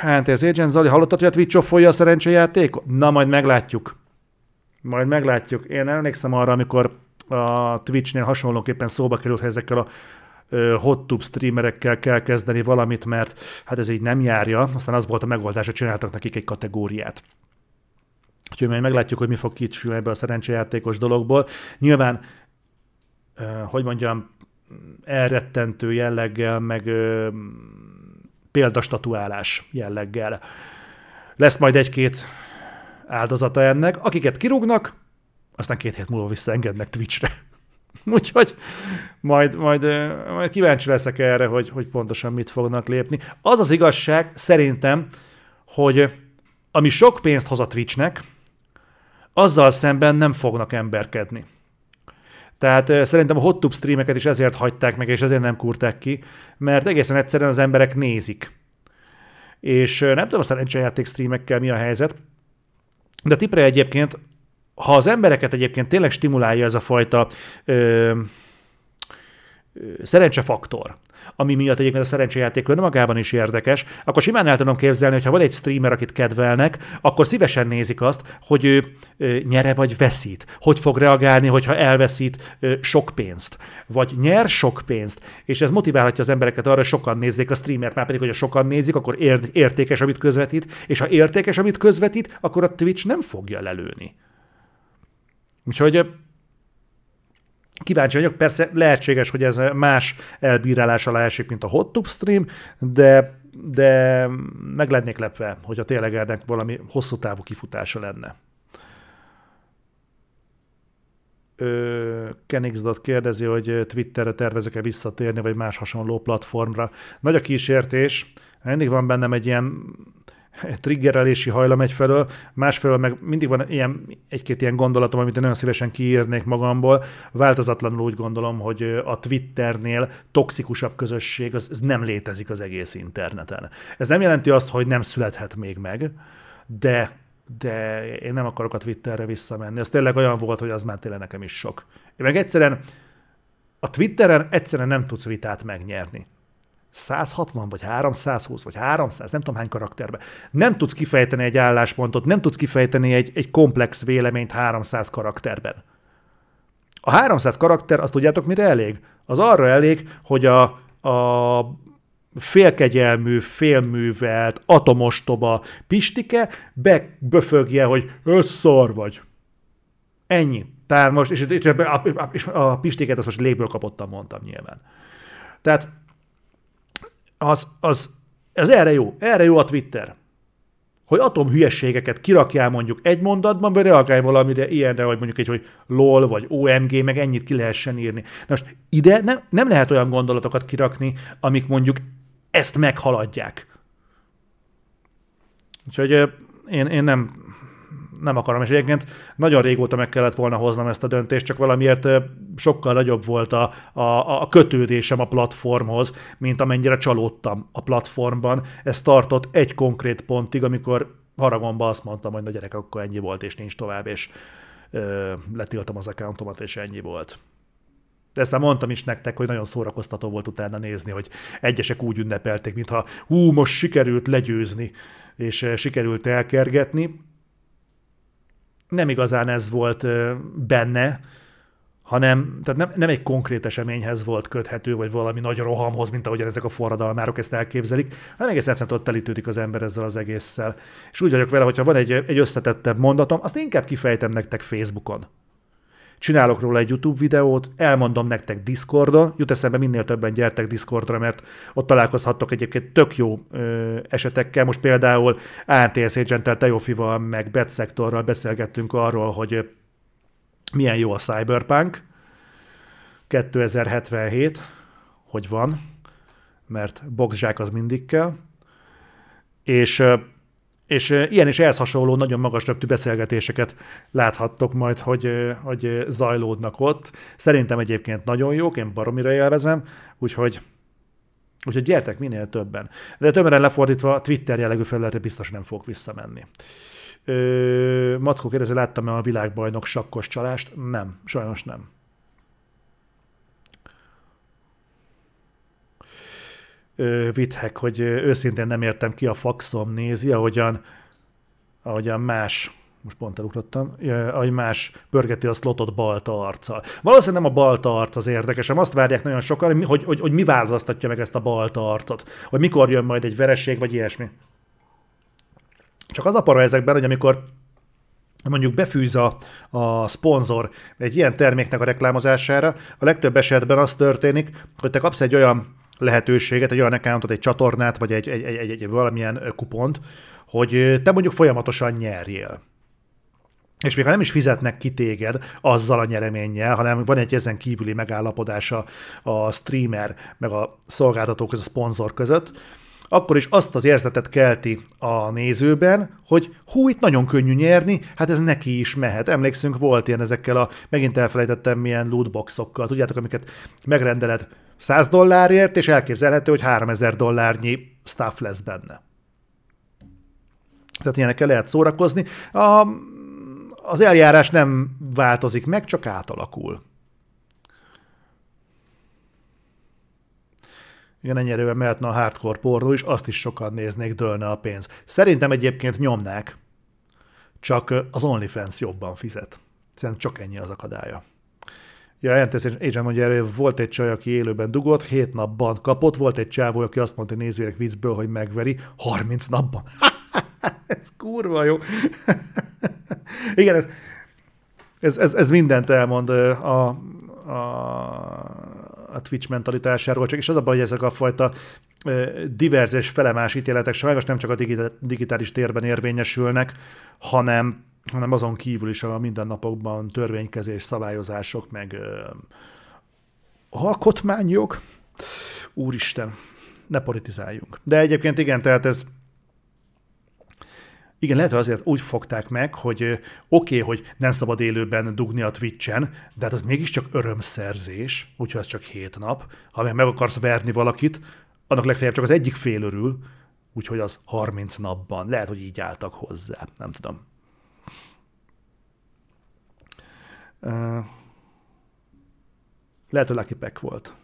A: Hát ez Agent Zali, hallottad, hogy a Twitch a szerencsejátékot? Na, majd meglátjuk. Majd meglátjuk. Én emlékszem arra, amikor a Twitch-nél hasonlóképpen szóba került, hogy ezekkel a hot tube streamerekkel kell kezdeni valamit, mert hát ez így nem járja. Aztán az volt a megoldás, hogy csináltak nekik egy kategóriát. Úgyhogy majd meglátjuk, hogy mi fog kicsülni ebből a szerencsejátékos dologból. Nyilván, hogy mondjam, elrettentő jelleggel, meg példastatuálás jelleggel. Lesz majd egy-két áldozata ennek. Akiket kirúgnak, aztán két hét múlva visszaengednek Twitchre. Úgyhogy majd, majd, majd kíváncsi leszek erre, hogy, hogy pontosan mit fognak lépni. Az az igazság szerintem, hogy ami sok pénzt hoz a Twitchnek, azzal szemben nem fognak emberkedni. Tehát szerintem a hot tube streameket is ezért hagyták meg, és ezért nem kurták ki, mert egészen egyszerűen az emberek nézik. És nem tudom a szerencsejáték streamekkel mi a helyzet, de tipre egyébként, ha az embereket egyébként tényleg stimulálja ez a fajta ö, szerencsefaktor, ami miatt egyébként a szerencsejáték önmagában is érdekes, akkor simán el tudom képzelni, hogy ha van egy streamer, akit kedvelnek, akkor szívesen nézik azt, hogy ő nyere vagy veszít. Hogy fog reagálni, hogyha elveszít sok pénzt. Vagy nyer sok pénzt. És ez motiválhatja az embereket arra, hogy sokan nézzék a streamert, már pedig, hogy sokan nézik, akkor értékes, amit közvetít, és ha értékes, amit közvetít, akkor a Twitch nem fogja lelőni. Úgyhogy Kíváncsi vagyok, persze lehetséges, hogy ez más elbírálás alá esik, mint a hot tube stream, de, de meg lennék lepve, hogy a tényleg ennek valami hosszú távú kifutása lenne. Kenixdot kérdezi, hogy Twitterre tervezek-e visszatérni, vagy más hasonló platformra. Nagy a kísértés, mindig van bennem egy ilyen triggerelési hajlam egyfelől, másfelől meg mindig van ilyen, egy-két ilyen gondolatom, amit én nagyon szívesen kiírnék magamból. Változatlanul úgy gondolom, hogy a Twitternél toxikusabb közösség, az, az nem létezik az egész interneten. Ez nem jelenti azt, hogy nem születhet még meg, de de én nem akarok a Twitterre visszamenni. Ez tényleg olyan volt, hogy az már tényleg nekem is sok. Én meg egyszerűen a Twitteren egyszerűen nem tudsz vitát megnyerni. 160 vagy 320 vagy 300, nem tudom hány karakterbe. Nem tudsz kifejteni egy álláspontot, nem tudsz kifejteni egy, egy komplex véleményt 300 karakterben. A 300 karakter, azt tudjátok mire elég? Az arra elég, hogy a, a félkegyelmű, félművelt, atomostoba pistike beböfögje, hogy összor vagy. Ennyi. Tehát most, és, és a, a, a pistiket azt most légből kapottam, mondtam nyilván. Tehát az, az, az erre jó. Erre jó a Twitter. hogy atom hülyeségeket kirakjál mondjuk egy mondatban, vagy reagálj valamire ilyenre, hogy mondjuk egy, hogy LOL, vagy OMG, meg ennyit ki lehessen írni. Na most ide nem, nem lehet olyan gondolatokat kirakni, amik mondjuk ezt meghaladják. Úgyhogy én, én nem, nem akarom, és egyébként nagyon régóta meg kellett volna hoznom ezt a döntést, csak valamiért sokkal nagyobb volt a, a, a kötődésem a platformhoz, mint amennyire csalódtam a platformban. Ez tartott egy konkrét pontig, amikor haragomba azt mondtam, hogy na gyerek, akkor ennyi volt, és nincs tovább, és ö, letiltom az accountomat, és ennyi volt. De ezt már mondtam is nektek, hogy nagyon szórakoztató volt utána nézni, hogy egyesek úgy ünnepelték, mintha hú, most sikerült legyőzni, és sikerült elkergetni nem igazán ez volt benne, hanem tehát nem, nem egy konkrét eseményhez volt köthető, vagy valami nagy rohamhoz, mint ahogyan ezek a forradalmárok ezt elképzelik, hanem egész egyszerűen ott telítődik az ember ezzel az egésszel. És úgy vagyok vele, hogyha van egy, egy összetettebb mondatom, azt inkább kifejtem nektek Facebookon csinálok róla egy YouTube videót, elmondom nektek Discordon, jut eszembe minél többen gyertek Discordra, mert ott találkozhattok egyébként tök jó ö, esetekkel. Most például ANTS Agent-tel, Teofival, meg Betszektorral beszélgettünk arról, hogy milyen jó a Cyberpunk. 2077, hogy van, mert boxzsák az mindig kell, és és ilyen és ehhez hasonló nagyon magas röptű beszélgetéseket láthattok majd, hogy, hogy zajlódnak ott. Szerintem egyébként nagyon jók, én baromira élvezem, úgyhogy Úgyhogy gyertek minél többen. De többen lefordítva Twitter jellegű felületre biztos nem fog visszamenni. Ö, Mackó kérdezi, láttam-e a világbajnok sakkos csalást? Nem, sajnos nem. Vithek, hogy őszintén nem értem ki a faxom nézi, ahogyan, ahogyan más most pont elugrottam, ahogy más pörgeti a slotot balta arccal. Valószínűleg nem a balta arc az érdekes, azt várják nagyon sokan, hogy, hogy, hogy mi választatja meg ezt a balta arcot, hogy mikor jön majd egy vereség, vagy ilyesmi. Csak az a para ezekben, hogy amikor mondjuk befűz a, a szponzor egy ilyen terméknek a reklámozására, a legtöbb esetben az történik, hogy te kapsz egy olyan lehetőséget, egy olyan accountot, egy csatornát, vagy egy, egy, egy, egy, valamilyen kupont, hogy te mondjuk folyamatosan nyerjél. És még ha nem is fizetnek ki téged azzal a nyereménnyel, hanem van egy ezen kívüli megállapodása a streamer meg a szolgáltató között, a szponzor között, akkor is azt az érzetet kelti a nézőben, hogy hú, itt nagyon könnyű nyerni, hát ez neki is mehet. Emlékszünk, volt ilyen ezekkel a, megint elfelejtettem milyen lootboxokkal, tudjátok, amiket megrendeled 100 dollárért, és elképzelhető, hogy 3000 dollárnyi stuff lesz benne. Tehát ilyenekkel lehet szórakozni. A, az eljárás nem változik meg, csak átalakul. Igen, ennyire mehetne a hardcore pornó is, azt is sokan néznék, dőlne a pénz. Szerintem egyébként nyomnák, csak az OnlyFans jobban fizet. Szerintem csak ennyi az akadálya. Ja, Entes Agent mondja erre, volt egy csaj, aki élőben dugott, 7 napban kapott, volt egy csávó, aki azt mondta nézőjének viccből, hogy megveri, 30 napban. ez kurva jó. Igen, ez, ez, ez, ez mindent elmond a, a, a Twitch mentalitásáról, csak is az a baj, hogy ezek a fajta diverz és felemás ítéletek sajnos nem csak a digitális térben érvényesülnek, hanem hanem azon kívül is a mindennapokban törvénykezés, szabályozások, meg ö, alkotmányjog. Úristen, ne politizáljunk. De egyébként igen, tehát ez igen, lehet, hogy azért úgy fogták meg, hogy oké, okay, hogy nem szabad élőben dugni a Twitch-en, de hát az mégiscsak örömszerzés, úgyhogy ez csak hét nap. Ha meg akarsz verni valakit, annak legfeljebb csak az egyik fél örül, úgyhogy az 30 napban. Lehet, hogy így álltak hozzá, nem tudom. Uh, lehet, hogy Lucky Pack volt.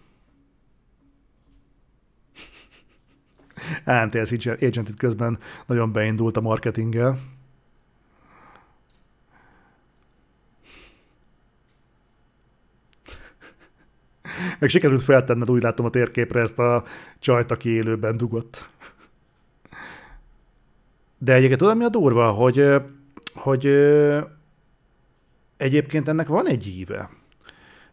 A: ANTS Agent itt közben nagyon beindult a marketinggel. Meg sikerült feltenned, úgy látom a térképre ezt a csajt, aki élőben dugott. De egyébként tudom, mi a durva, hogy, hogy egyébként ennek van egy íve.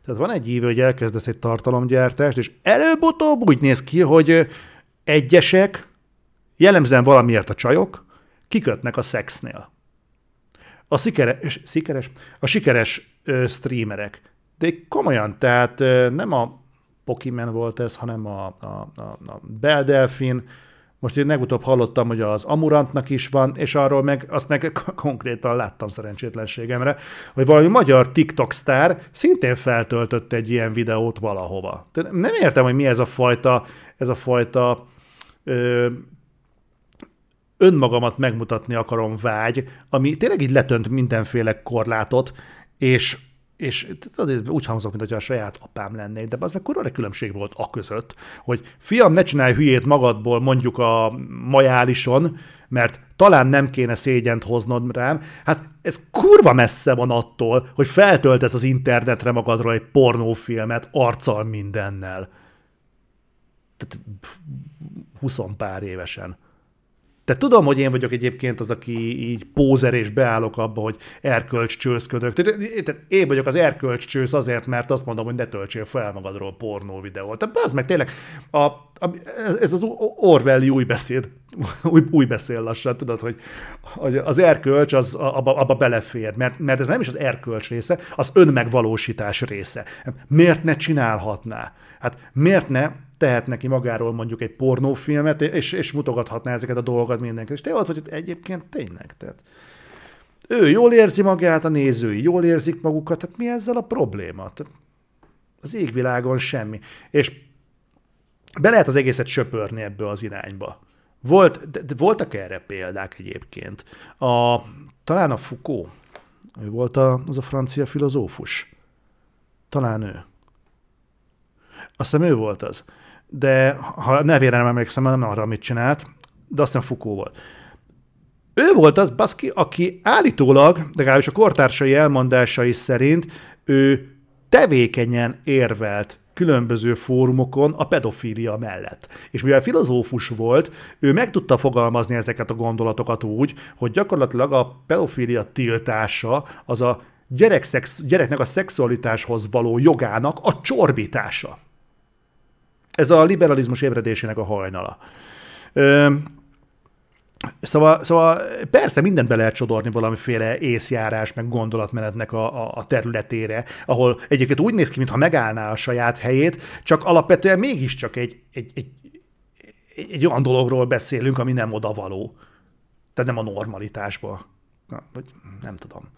A: Tehát van egy íve, hogy elkezdesz egy tartalomgyártást, és előbb-utóbb úgy néz ki, hogy egyesek, jellemzően valamiért a csajok, kikötnek a szexnél. A sikeres, sikeres, a sikeres streamerek. De komolyan, tehát nem a Pokémon volt ez, hanem a, a, a, a Bell Delfin, most én legutóbb hallottam, hogy az Amurantnak is van, és arról meg, azt meg konkrétan láttam szerencsétlenségemre, hogy valami magyar TikTok sztár szintén feltöltött egy ilyen videót valahova. Tehát nem értem, hogy mi ez a fajta, ez a fajta ö, önmagamat megmutatni akarom vágy, ami tényleg így letönt mindenféle korlátot, és és úgy hangzott, mint a saját apám lennék, de az kurva különbség volt a között, hogy fiam, ne csinálj hülyét magadból mondjuk a majálison, mert talán nem kéne szégyent hoznod rám. Hát ez kurva messze van attól, hogy feltöltesz az internetre magadról egy pornófilmet arccal mindennel. Tehát 20 pár évesen. Te tudom, hogy én vagyok egyébként az, aki így pózer és beállok abba, hogy erkölcs csőszködök. Tehát én vagyok az erkölcs csősz azért, mert azt mondom, hogy ne töltsél fel magadról pornó videót. Tehát az meg tényleg, a, a, ez az Orwelli új beszéd, új, új beszél lassan, tudod, hogy, hogy az erkölcs az abba, abba belefér, mert, mert ez nem is az erkölcs része, az önmegvalósítás része. Miért ne csinálhatná? Hát miért ne tehet neki magáról mondjuk egy pornófilmet, és, és mutogathatná ezeket a dolgokat mindenki. És te ott vagy, hogy egyébként tényleg. Tehát ő jól érzi magát, a nézői jól érzik magukat, tehát mi ezzel a probléma? Tehát az égvilágon semmi. És be lehet az egészet söpörni ebbe az irányba. Volt, de, de voltak erre példák egyébként. A, talán a Foucault, ő volt a, az a francia filozófus. Talán ő. Azt hiszem ő volt az de ha nevére nem emlékszem, nem arra, amit csinált, de aztán Fukó volt. Ő volt az, baszki, aki állítólag, legalábbis a kortársai elmondásai szerint, ő tevékenyen érvelt különböző fórumokon a pedofília mellett. És mivel filozófus volt, ő meg tudta fogalmazni ezeket a gondolatokat úgy, hogy gyakorlatilag a pedofília tiltása az a gyerek szex, gyereknek a szexualitáshoz való jogának a csorbítása. Ez a liberalizmus ébredésének a hajnala. Ö, Szóval, szóval persze mindent be lehet csodorni valamiféle észjárás, meg gondolatmenetnek a, a területére, ahol egyébként úgy néz ki, mintha megállná a saját helyét, csak alapvetően mégiscsak egy, egy, egy, egy, olyan dologról beszélünk, ami nem odavaló. Tehát nem a normalitásból. Na, vagy nem tudom.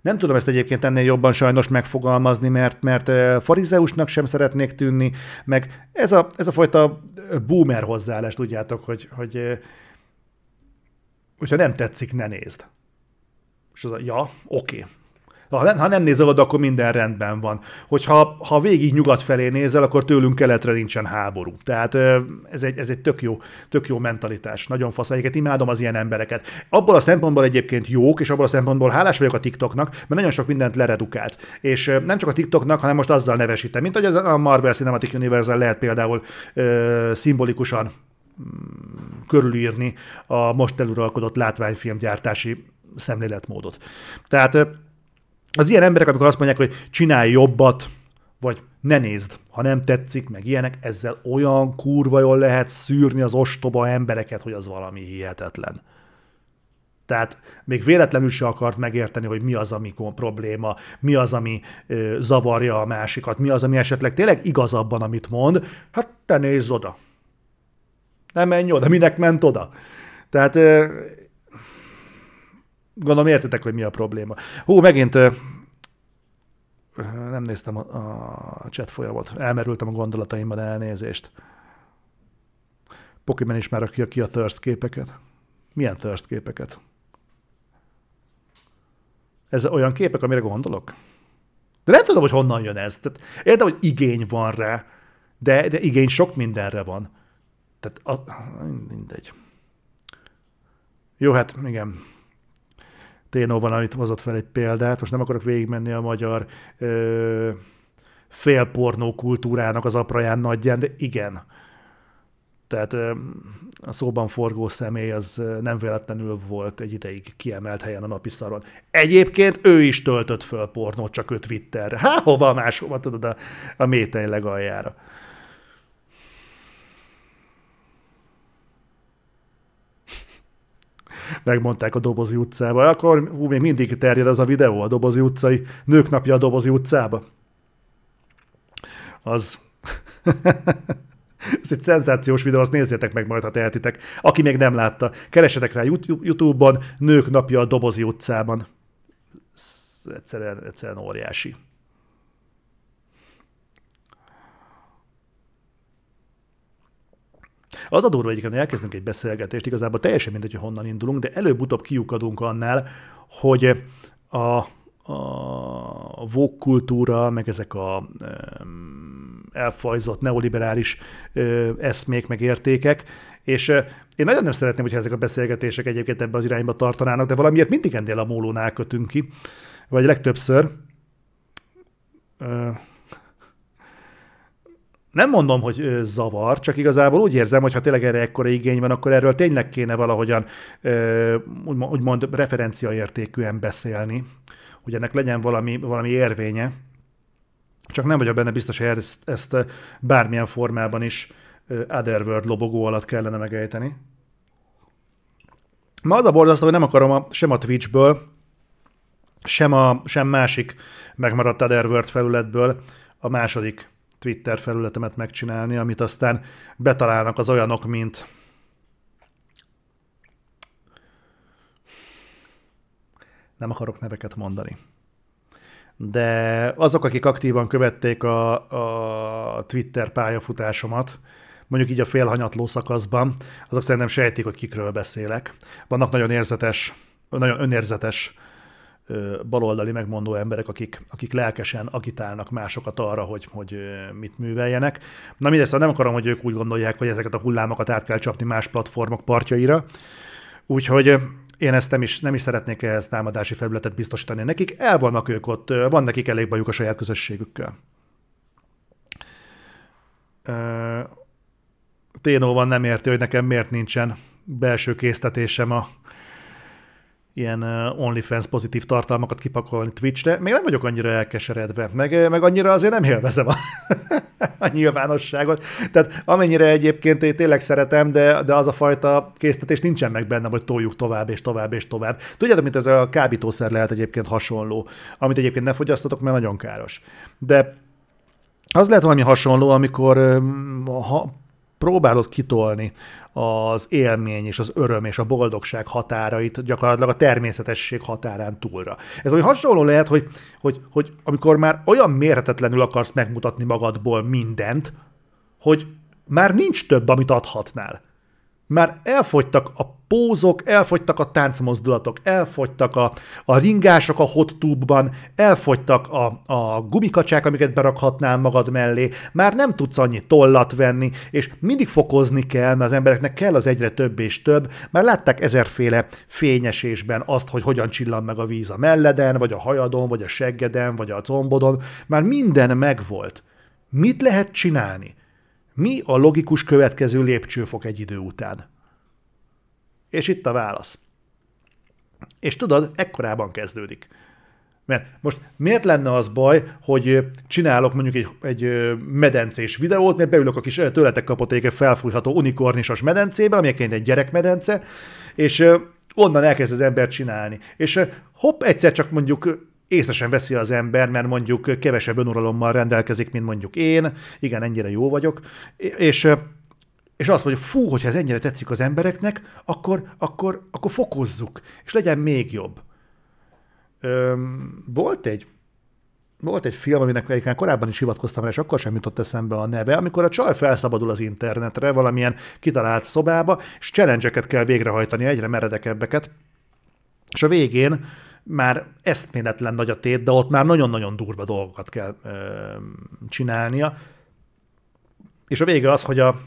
A: Nem tudom ezt egyébként ennél jobban sajnos megfogalmazni, mert, mert farizeusnak sem szeretnék tűnni, meg ez a, ez a fajta boomer hozzáállás, tudjátok, hogy, hogy hogyha nem tetszik, ne nézd. És az a, ja, oké. Ha nem, ha nem nézel oda, akkor minden rendben van. Hogyha ha végig nyugat felé nézel, akkor tőlünk keletre nincsen háború. Tehát ez egy, ez egy tök, jó, tök jó mentalitás. Nagyon fasz. Egyiket imádom az ilyen embereket. Abból a szempontból egyébként jók, és abból a szempontból hálás vagyok a TikToknak, mert nagyon sok mindent leredukált. És nem csak a TikToknak, hanem most azzal nevesítem, mint hogy az a Marvel Cinematic Universe lehet például ö, szimbolikusan mm, körülírni a most eluralkodott látványfilmgyártási szemléletmódot. Tehát az ilyen emberek, amikor azt mondják, hogy csinálj jobbat, vagy ne nézd, ha nem tetszik, meg ilyenek, ezzel olyan kurva jól lehet szűrni az ostoba embereket, hogy az valami hihetetlen. Tehát még véletlenül se akart megérteni, hogy mi az, ami probléma, mi az, ami ö, zavarja a másikat, mi az, ami esetleg tényleg igaz abban, amit mond. Hát te nézz oda. Nem menj oda, minek ment oda? Tehát ö, Gondolom értitek, hogy mi a probléma. Hú, megint nem néztem a, a chat folyamot. Elmerültem a gondolataimban, elnézést. Pokémon is már rakja ki a thirst képeket. Milyen thirst képeket? Ez olyan képek, amire gondolok? De nem tudom, hogy honnan jön ez. Tehát értem, hogy igény van rá, de, de igény sok mindenre van. Tehát a, mindegy. Jó, hát igen. Ténó van, amit hozott fel egy példát, most nem akarok végigmenni a magyar ö, félpornó kultúrának az apraján nagyján, de igen. Tehát ö, a szóban forgó személy az nem véletlenül volt egy ideig kiemelt helyen a napi szaron. Egyébként ő is töltött föl pornót, csak ő Twitterre. Há, hova máshova, tudod, a, a méteny legaljára. Megmondták a Dobozi utcába. Akkor hú, még mindig terjed az a videó a Dobozi utcai, nők napja a Dobozi utcába. Az... Ez egy szenzációs videó, azt nézzétek meg majd, ha tehetitek. Aki még nem látta, keresetek rá YouTube-on, Nők napja a Dobozi utcában. Ez egyszerűen, egyszerűen óriási. Az a durva egyébként, hogy elkezdünk egy beszélgetést, igazából teljesen mindegy, hogy honnan indulunk, de előbb-utóbb kiukadunk annál, hogy a, a vók kultúra, meg ezek a elfajzott neoliberális eszmék, meg értékek, és én nagyon nem szeretném, hogyha ezek a beszélgetések egyébként ebbe az irányba tartanának, de valamiért mindig ennél a mólónál kötünk ki, vagy legtöbbször. Nem mondom, hogy zavar, csak igazából úgy érzem, hogy ha tényleg erre ekkora igény van, akkor erről tényleg kéne valahogyan úgymond referenciaértékűen beszélni, hogy ennek legyen valami, valami érvénye. Csak nem vagyok benne biztos, hogy ezt, ezt bármilyen formában is Otherworld lobogó alatt kellene megejteni. Ma az a borzasztó, hogy nem akarom a, sem a Twitchből, sem, a, sem másik megmaradt Otherworld felületből a második Twitter felületemet megcsinálni, amit aztán betalálnak az olyanok, mint nem akarok neveket mondani. De azok, akik aktívan követték a, a Twitter pályafutásomat, mondjuk így a félhanyatló szakaszban, azok szerintem sejtik, hogy kikről beszélek. Vannak nagyon érzetes, nagyon önérzetes baloldali megmondó emberek, akik, akik lelkesen agitálnak másokat arra, hogy, hogy mit műveljenek. Na mindezt, szóval nem akarom, hogy ők úgy gondolják, hogy ezeket a hullámokat át kell csapni más platformok partjaira. Úgyhogy én ezt nem is, nem is szeretnék ehhez támadási felületet biztosítani nekik. El vannak ők ott, van nekik elég bajuk a saját közösségükkel. Ténó van nem érti, hogy nekem miért nincsen belső késztetésem a ilyen OnlyFans pozitív tartalmakat kipakolni Twitch-re. Még nem vagyok annyira elkeseredve, meg, meg annyira azért nem élvezem a, a nyilvánosságot. Tehát amennyire egyébként én tényleg szeretem, de, de az a fajta késztetés nincsen meg bennem, hogy toljuk tovább és tovább és tovább. Tudjátok, mint ez a kábítószer lehet egyébként hasonló, amit egyébként ne fogyasztatok, mert nagyon káros. De az lehet valami hasonló, amikor ha próbálod kitolni az élmény és az öröm és a boldogság határait gyakorlatilag a természetesség határán túlra. Ez olyan hasonló lehet, hogy, hogy, hogy amikor már olyan mérhetetlenül akarsz megmutatni magadból mindent, hogy már nincs több, amit adhatnál. Már elfogytak a pózok, elfogytak a táncmozdulatok, elfogytak a, a ringások a hot tube-ban, elfogytak a, a gumikacsák, amiket berakhatnál magad mellé, már nem tudsz annyi tollat venni, és mindig fokozni kell, mert az embereknek kell az egyre több és több, már látták ezerféle fényesésben azt, hogy hogyan csillan meg a víz a melleden, vagy a hajadon, vagy a seggeden, vagy a combodon, már minden megvolt. Mit lehet csinálni? Mi a logikus következő lépcsőfok egy idő után? És itt a válasz. És tudod, ekkorában kezdődik. Mert most miért lenne az baj, hogy csinálok mondjuk egy, egy medencés videót, mert beülök a kis tőletek kapott egy felfújható unikornisos medencébe, ami egy gyerekmedence, és onnan elkezd az ember csinálni. És hopp, egyszer csak mondjuk észre sem veszi az ember, mert mondjuk kevesebb önuralommal rendelkezik, mint mondjuk én, igen, ennyire jó vagyok, és és azt mondja, fú, hogyha ez ennyire tetszik az embereknek, akkor, akkor, akkor fokozzuk, és legyen még jobb. Öm, volt egy volt egy film, aminek egyébként korábban is hivatkoztam rá, és akkor sem jutott eszembe a neve, amikor a csaj felszabadul az internetre valamilyen kitalált szobába, és challenge kell végrehajtani, egyre meredekebbeket, és a végén már eszméletlen nagy a tét, de ott már nagyon-nagyon durva dolgokat kell ö, csinálnia. És a vége az, hogy a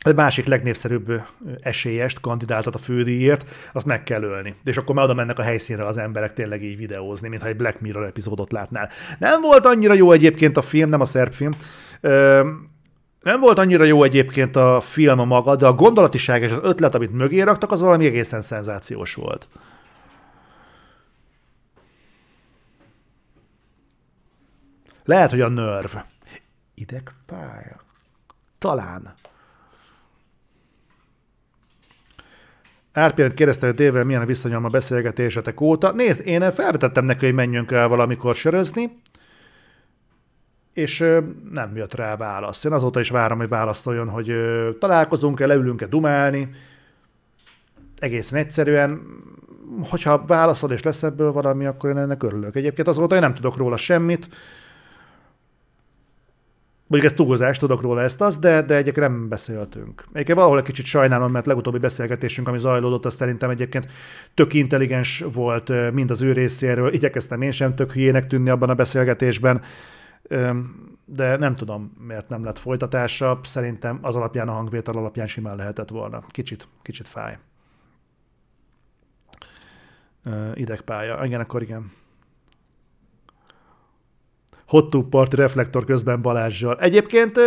A: a másik legnépszerűbb esélyest, kandidáltat a fődíjért, azt meg kell ölni. És akkor már oda mennek a helyszínre az emberek tényleg így videózni, mintha egy Black Mirror epizódot látnál. Nem volt annyira jó egyébként a film, nem a szerb film. Ö, nem volt annyira jó egyébként a film maga, de a gondolatiság és az ötlet, amit mögé raktak, az valami egészen szenzációs volt. Lehet, hogy a nerv. Idegpálya. Talán. Árpiát kérdezte, hogy Dével milyen a viszonyom a beszélgetésetek óta. Nézd, én felvetettem neki, hogy menjünk el valamikor sörözni, és nem jött rá válasz. Én azóta is várom, hogy válaszoljon, hogy találkozunk-e, leülünk-e dumálni. Egészen egyszerűen, hogyha válaszol és lesz ebből valami, akkor én ennek örülök. Egyébként azóta én nem tudok róla semmit. Mondjuk ez túlzás, tudok róla ezt az, de, de egyébként nem beszéltünk. Egyébként valahol egy kicsit sajnálom, mert legutóbbi beszélgetésünk, ami zajlódott, az szerintem egyébként tök intelligens volt mind az ő részéről. Igyekeztem én sem tök hülyének tűnni abban a beszélgetésben de nem tudom, miért nem lett folytatása. Szerintem az alapján, a hangvétel alapján simán lehetett volna. Kicsit, kicsit fáj. Idegpálya. Igen, akkor igen. Hot Party reflektor közben Balázsjal. Egyébként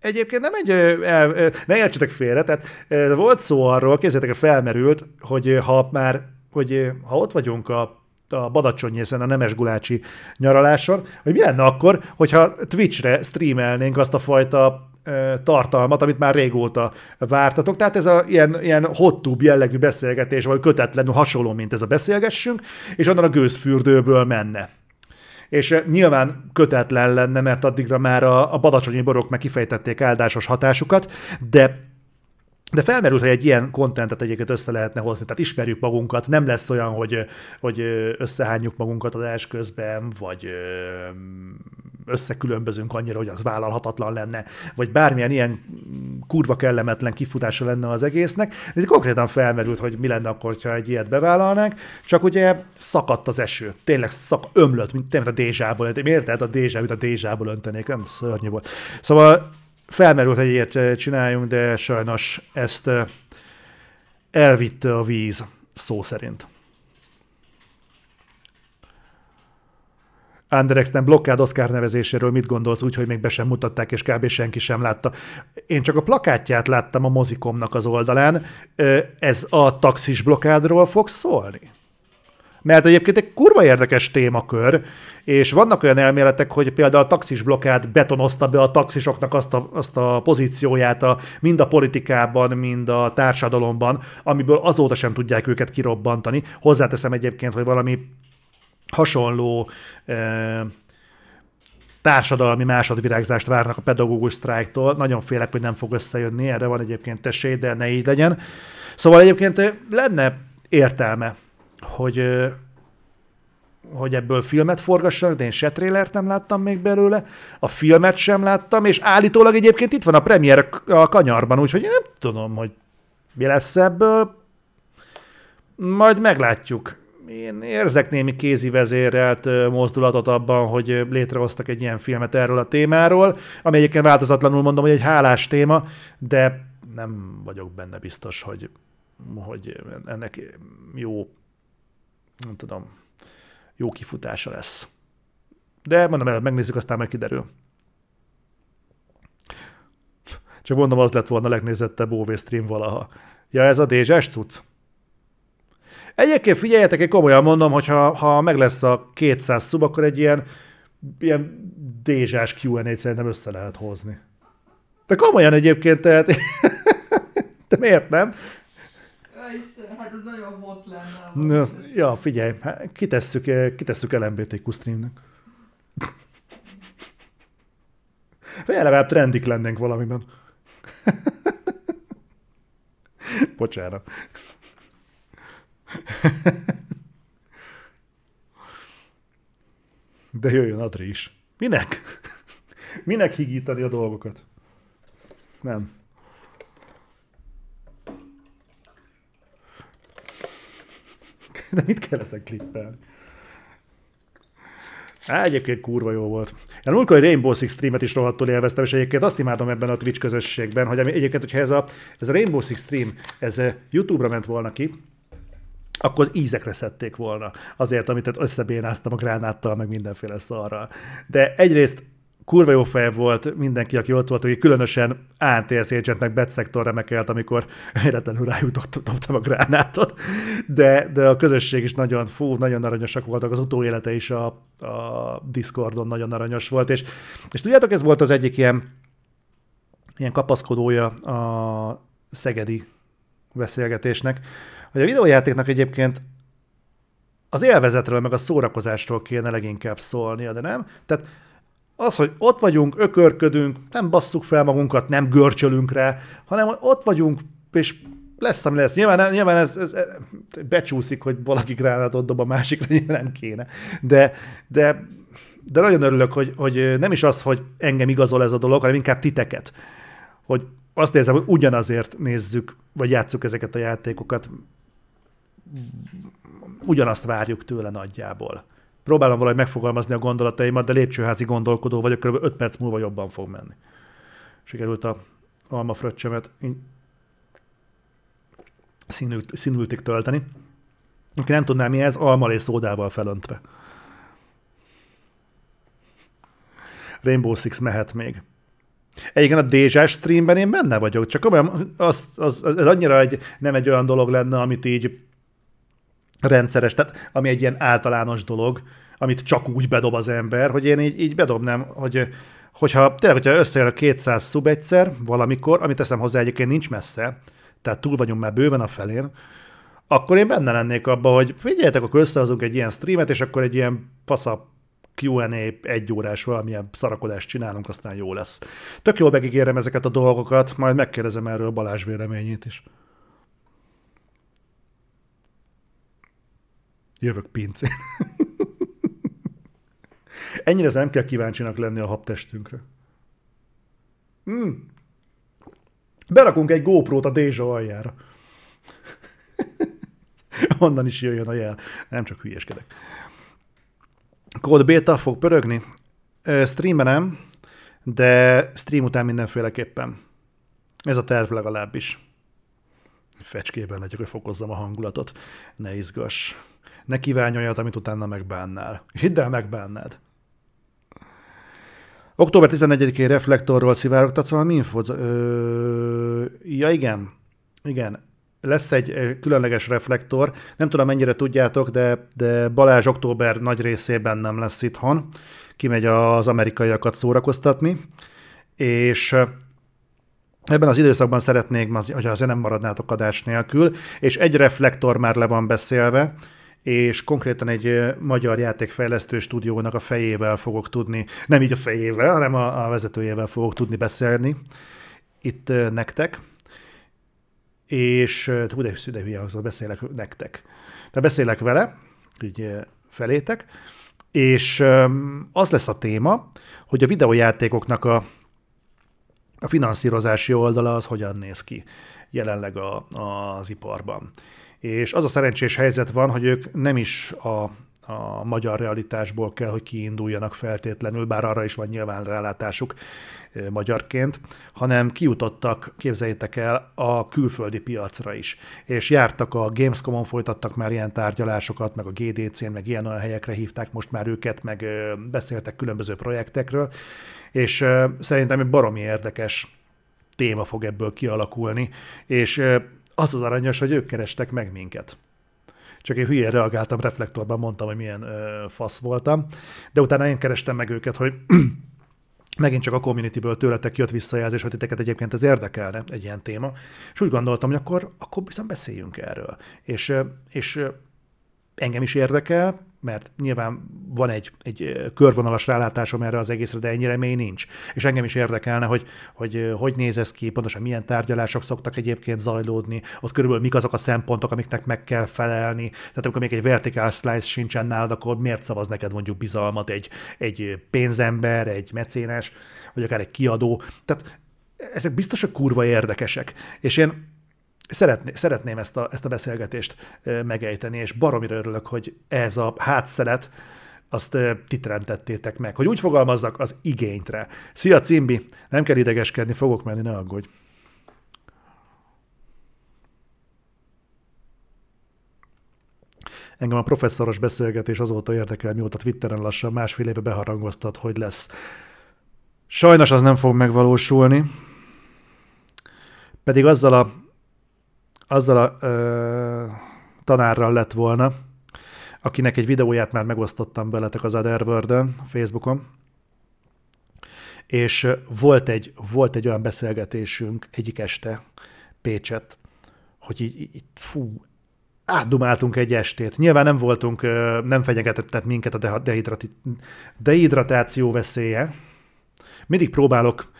A: Egyébként nem egy, el, ne értsetek félre, tehát volt szó arról, képzeljétek, felmerült, hogy ha már, hogy ha ott vagyunk a a Badacsonyészen, a Nemes Gulácsi nyaraláson, hogy mi lenne akkor, hogyha Twitchre streamelnénk azt a fajta tartalmat, amit már régóta vártatok. Tehát ez a ilyen, ilyen hottúb jellegű beszélgetés, vagy kötetlenül hasonló, mint ez a beszélgessünk, és onnan a gőzfürdőből menne. És nyilván kötetlen lenne, mert addigra már a, a badacsonyi borok meg kifejtették áldásos hatásukat, de de felmerült, hogy egy ilyen kontentet egyébként össze lehetne hozni, tehát ismerjük magunkat, nem lesz olyan, hogy, hogy összehányjuk magunkat adás közben, vagy összekülönbözünk annyira, hogy az vállalhatatlan lenne, vagy bármilyen ilyen kurva kellemetlen kifutása lenne az egésznek. Ez konkrétan felmerült, hogy mi lenne akkor, ha egy ilyet bevállalnánk, csak ugye szakadt az eső. Tényleg szak, ömlött, mint tényleg a dézsából. Érted? A dézsából, a dézsából öntenék, nem szörnyű volt. Szóval felmerült, hogy ilyet eh, csináljunk, de sajnos ezt eh, elvitte a víz, szó szerint. Anderexten blokkád Oscar nevezéséről mit gondolsz úgy, hogy még be sem mutatták, és kb. senki sem látta. Én csak a plakátját láttam a mozikomnak az oldalán. Eh, ez a taxis blokkádról fog szólni? Mert egyébként egy kurva érdekes témakör, és vannak olyan elméletek, hogy például a taxis blokkát betonozta be a taxisoknak azt a, azt a pozícióját a, mind a politikában, mind a társadalomban, amiből azóta sem tudják őket kirobbantani. Hozzáteszem egyébként, hogy valami hasonló eh, társadalmi másodvirágzást várnak a pedagógus sztrájktól. Nagyon félek, hogy nem fog összejönni, erre van egyébként esély, de ne így legyen. Szóval egyébként lenne értelme hogy, hogy ebből filmet forgassanak, de én se trélert nem láttam még belőle, a filmet sem láttam, és állítólag egyébként itt van a premier a kanyarban, úgyhogy én nem tudom, hogy mi lesz ebből. Majd meglátjuk. Én érzek némi kézi vezérelt mozdulatot abban, hogy létrehoztak egy ilyen filmet erről a témáról, ami egyébként változatlanul mondom, hogy egy hálás téma, de nem vagyok benne biztos, hogy, hogy ennek jó nem tudom, jó kifutása lesz. De mondom, előbb megnézzük, aztán meg kiderül. Csak mondom, az lett volna a legnézettebb OV stream valaha. Ja, ez a dézsás cucc? Egyébként figyeljetek, én komolyan mondom, hogy ha, ha meg lesz a 200 szub, akkor egy ilyen, ilyen dézsás Q&A-t szerintem össze lehet hozni. De komolyan egyébként, tehát... De miért nem?
B: Isten, hát ez nagyon hot lenne.
A: Ja, figyelj, hát kitesszük, eh, kitesszük LMBTQ streamnek. Vagy legalább trendik lennénk valamiben. Bocsánat. De jöjjön Adri is. Minek? Minek higítani a dolgokat? Nem. De mit kell ezen klippelni? Há, egyébként kurva jó volt. Én amikor egy Rainbow Six streamet is rohadtul élveztem, és egyébként azt imádom ebben a Twitch közösségben, hogy egyébként, hogyha ez a, ez a Rainbow Six stream, ez eh, YouTube-ra ment volna ki, akkor az ízekre szedték volna azért, amit összebénáztam a gránáttal, meg mindenféle szarral. De egyrészt kurva jó fej volt mindenki, aki ott volt, hogy különösen ANTS agent meg Betszektor remekelt, amikor véletlenül rájuk dobtam a gránátot, de, de a közösség is nagyon, fú, nagyon aranyosak voltak, az utóélete is a, a Discordon nagyon aranyos volt, és, és tudjátok, ez volt az egyik ilyen, ilyen kapaszkodója a szegedi beszélgetésnek, hogy a videójátéknak egyébként az élvezetről, meg a szórakozásról kéne leginkább szólnia, de nem? Tehát az, hogy ott vagyunk, ökörködünk, nem basszuk fel magunkat, nem görcsölünk rá, hanem ott vagyunk, és lesz, ami lesz. Nyilván, nyilván ez, ez, ez becsúszik, hogy valaki gránátot dob a másikra, nem kéne. De, de, de nagyon örülök, hogy, hogy nem is az, hogy engem igazol ez a dolog, hanem inkább titeket. Hogy azt érzem, hogy ugyanazért nézzük, vagy játsszuk ezeket a játékokat, ugyanazt várjuk tőle nagyjából. Próbálom valahogy megfogalmazni a gondolataimat, de lépcsőházi gondolkodó vagyok, kb. 5 perc múlva jobban fog menni. Sikerült a alma fröccsemet színült, színültig tölteni. Aki nem tudná mi ez, alma és szódával felöntve. Rainbow Six mehet még. Egyébként a Dézsás streamben én benne vagyok, csak olyan, az, az, az, annyira egy, nem egy olyan dolog lenne, amit így rendszeres, tehát ami egy ilyen általános dolog, amit csak úgy bedob az ember, hogy én így, így bedobnám, hogy hogyha tényleg, hogyha összejön a 200 szub egyszer valamikor, amit teszem hozzá egyébként nincs messze, tehát túl vagyunk már bőven a felén, akkor én benne lennék abba, hogy figyeljetek, akkor összehozunk egy ilyen streamet, és akkor egy ilyen fasza Q&A egy órás valamilyen szarakodást csinálunk, aztán jó lesz. Tök jól megígérem ezeket a dolgokat, majd megkérdezem erről Balázs véleményét is. Jövök pincén. Ennyire nem kell kíváncsinak lenni a habtestünkre. Hmm. Berakunk egy GoPro-t a Dézsa aljára. Onnan is jöjjön a jel. Nem csak hülyeskedek. Code Beta fog pörögni? Streamben nem, de stream után mindenféleképpen. Ez a terv legalábbis. Fecskében legyek, hogy fokozzam a hangulatot. Ne izgass. Ne kívánj olyat, amit utána megbánnál. Hidd el, megbánnád. Október 14-én reflektorról szivárogtatsz valami infót? Ö, ja, igen. Igen. Lesz egy különleges reflektor. Nem tudom, mennyire tudjátok, de, de Balázs október nagy részében nem lesz itthon. Kimegy az amerikaiakat szórakoztatni. És Ebben az időszakban szeretnék, hogy azért nem maradnátok adás nélkül, és egy reflektor már le van beszélve, és konkrétan egy magyar játékfejlesztő stúdiónak a fejével fogok tudni, nem így a fejével, hanem a, a vezetőjével fogok tudni beszélni itt nektek, és hú, de, de hülye hangzott, beszélek nektek. Tehát beszélek vele, így felétek, és az lesz a téma, hogy a videójátékoknak a, a finanszírozási oldala az hogyan néz ki jelenleg a, az iparban. És az a szerencsés helyzet van, hogy ők nem is a, a magyar realitásból kell, hogy kiinduljanak feltétlenül, bár arra is van nyilván rálátásuk magyarként, hanem kijutottak, képzeljétek el, a külföldi piacra is. És jártak a Gamescom-on, folytattak már ilyen tárgyalásokat, meg a GDC-n, meg ilyen olyan helyekre hívták most már őket, meg beszéltek különböző projektekről, és szerintem egy baromi érdekes téma fog ebből kialakulni, és az az aranyos, hogy ők kerestek meg minket. Csak én hülyén reagáltam, reflektorban mondtam, hogy milyen ö, fasz voltam, de utána én kerestem meg őket, hogy megint csak a communityből tőletek jött visszajelzés, hogy titeket egyébként ez érdekelne, egy ilyen téma, és úgy gondoltam, hogy akkor, akkor viszont beszéljünk erről. És, és engem is érdekel, mert nyilván van egy, egy körvonalas rálátásom erre az egészre, de ennyire mély nincs. És engem is érdekelne, hogy hogy, hogy néz ez ki, pontosan milyen tárgyalások szoktak egyébként zajlódni, ott körülbelül mik azok a szempontok, amiknek meg kell felelni. Tehát amikor még egy vertical slice sincsen nálad, akkor miért szavaz neked mondjuk bizalmat egy, egy pénzember, egy mecénás, vagy akár egy kiadó. Tehát ezek biztos, hogy kurva érdekesek. És én szeretné, szeretném ezt a, ezt a beszélgetést megejteni, és baromira örülök, hogy ez a hátszelet, azt ti teremtettétek meg. Hogy úgy fogalmazzak, az igényre. Szia, Cimbi! Nem kell idegeskedni, fogok menni, ne aggódj. Engem a professzoros beszélgetés azóta érdekel, mióta Twitteren lassan másfél éve beharangoztat, hogy lesz. Sajnos az nem fog megvalósulni, pedig azzal a azzal a ö, tanárral lett volna, akinek egy videóját már megosztottam veletek az Otherworld-ön, Facebookon, és volt egy, volt egy olyan beszélgetésünk egyik este Pécset, hogy így, így fú, átdumáltunk egy estét. Nyilván nem voltunk, nem fenyegetett minket a dehidrati, dehidratáció veszélye. Mindig próbálok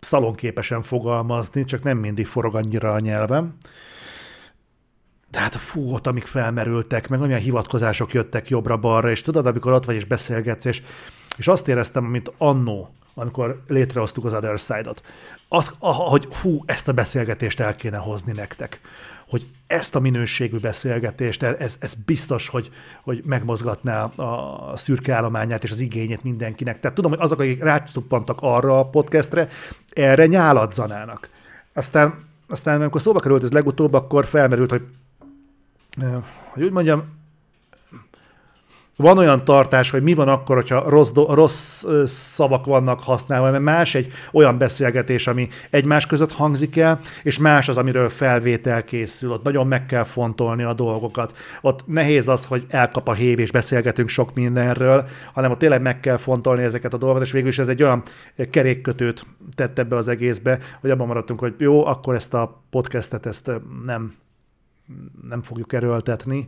A: szalonképesen fogalmazni, csak nem mindig forog annyira a nyelvem. De hát fú, ott amik felmerültek, meg olyan hivatkozások jöttek jobbra-balra, és tudod, amikor ott vagy és beszélgetsz, és, és azt éreztem, mint annó, amikor létrehoztuk az Other Side-ot, az, hogy hú, ezt a beszélgetést el kéne hozni nektek hogy ezt a minőségű beszélgetést, ez, ez biztos, hogy, hogy megmozgatná a szürke állományát és az igényét mindenkinek. Tehát tudom, hogy azok, akik rácsuppantak arra a podcastre, erre nyáladzanának. Aztán, aztán amikor szóba került ez legutóbb, akkor felmerült, hogy, hogy úgy mondjam, van olyan tartás, hogy mi van akkor, hogyha rossz, do, rossz szavak vannak használva, mert más egy olyan beszélgetés, ami egymás között hangzik el, és más az, amiről felvétel készül. Ott nagyon meg kell fontolni a dolgokat. Ott nehéz az, hogy elkap a hév, és beszélgetünk sok mindenről, hanem ott tényleg meg kell fontolni ezeket a dolgokat, és végül is ez egy olyan kerékkötőt tett ebbe az egészbe, hogy abban maradtunk, hogy jó, akkor ezt a podcastet ezt nem, nem fogjuk erőltetni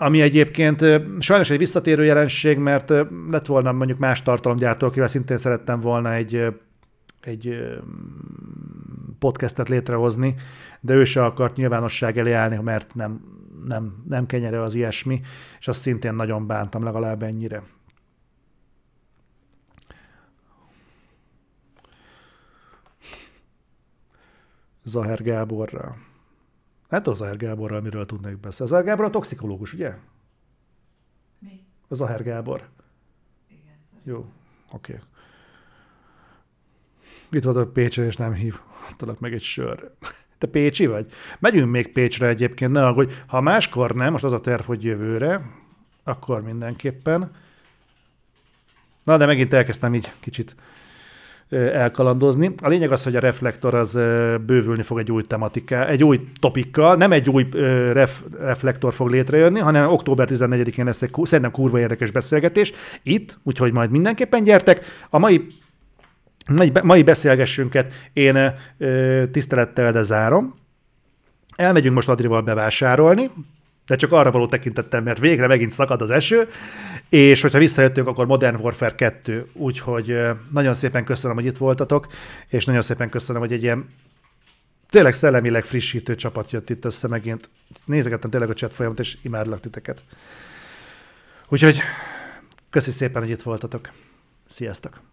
A: ami egyébként sajnos egy visszatérő jelenség, mert lett volna mondjuk más tartalomgyártó, akivel szintén szerettem volna egy, egy podcastet létrehozni, de ő se akart nyilvánosság elé állni, mert nem, nem, nem kenyere az ilyesmi, és azt szintén nagyon bántam legalább ennyire. Zaher Gáborral. Hát az Aher Gáborral miről tudnék beszélni. Az Aher Gábor a toxikológus, ugye?
B: Mi?
A: Az Aher Gábor.
B: Igen.
A: Jó, oké. Okay. Itt volt a Pécsre, és nem hív. Talak meg egy sör. Te Pécsi vagy? Megyünk még Pécsre egyébként, ne hogy ha máskor nem, most az a terv, hogy jövőre, akkor mindenképpen. Na, de megint elkezdtem így kicsit elkalandozni. A lényeg az, hogy a reflektor az bővülni fog egy új tematiká, egy új topikkal, nem egy új ref, reflektor fog létrejönni, hanem október 14-én lesz egy szerintem kurva érdekes beszélgetés itt, úgyhogy majd mindenképpen gyertek. A mai mai, mai beszélgessünket én tisztelettel de zárom. Elmegyünk most Adrival bevásárolni, de csak arra való tekintettem, mert végre megint szakad az eső, és hogyha visszajöttünk, akkor Modern Warfare 2, úgyhogy nagyon szépen köszönöm, hogy itt voltatok, és nagyon szépen köszönöm, hogy egy ilyen tényleg szellemileg frissítő csapat jött itt össze megint. Nézegettem tényleg a chat folyamat, és imádlak titeket. Úgyhogy köszi szépen, hogy itt voltatok. Sziasztok!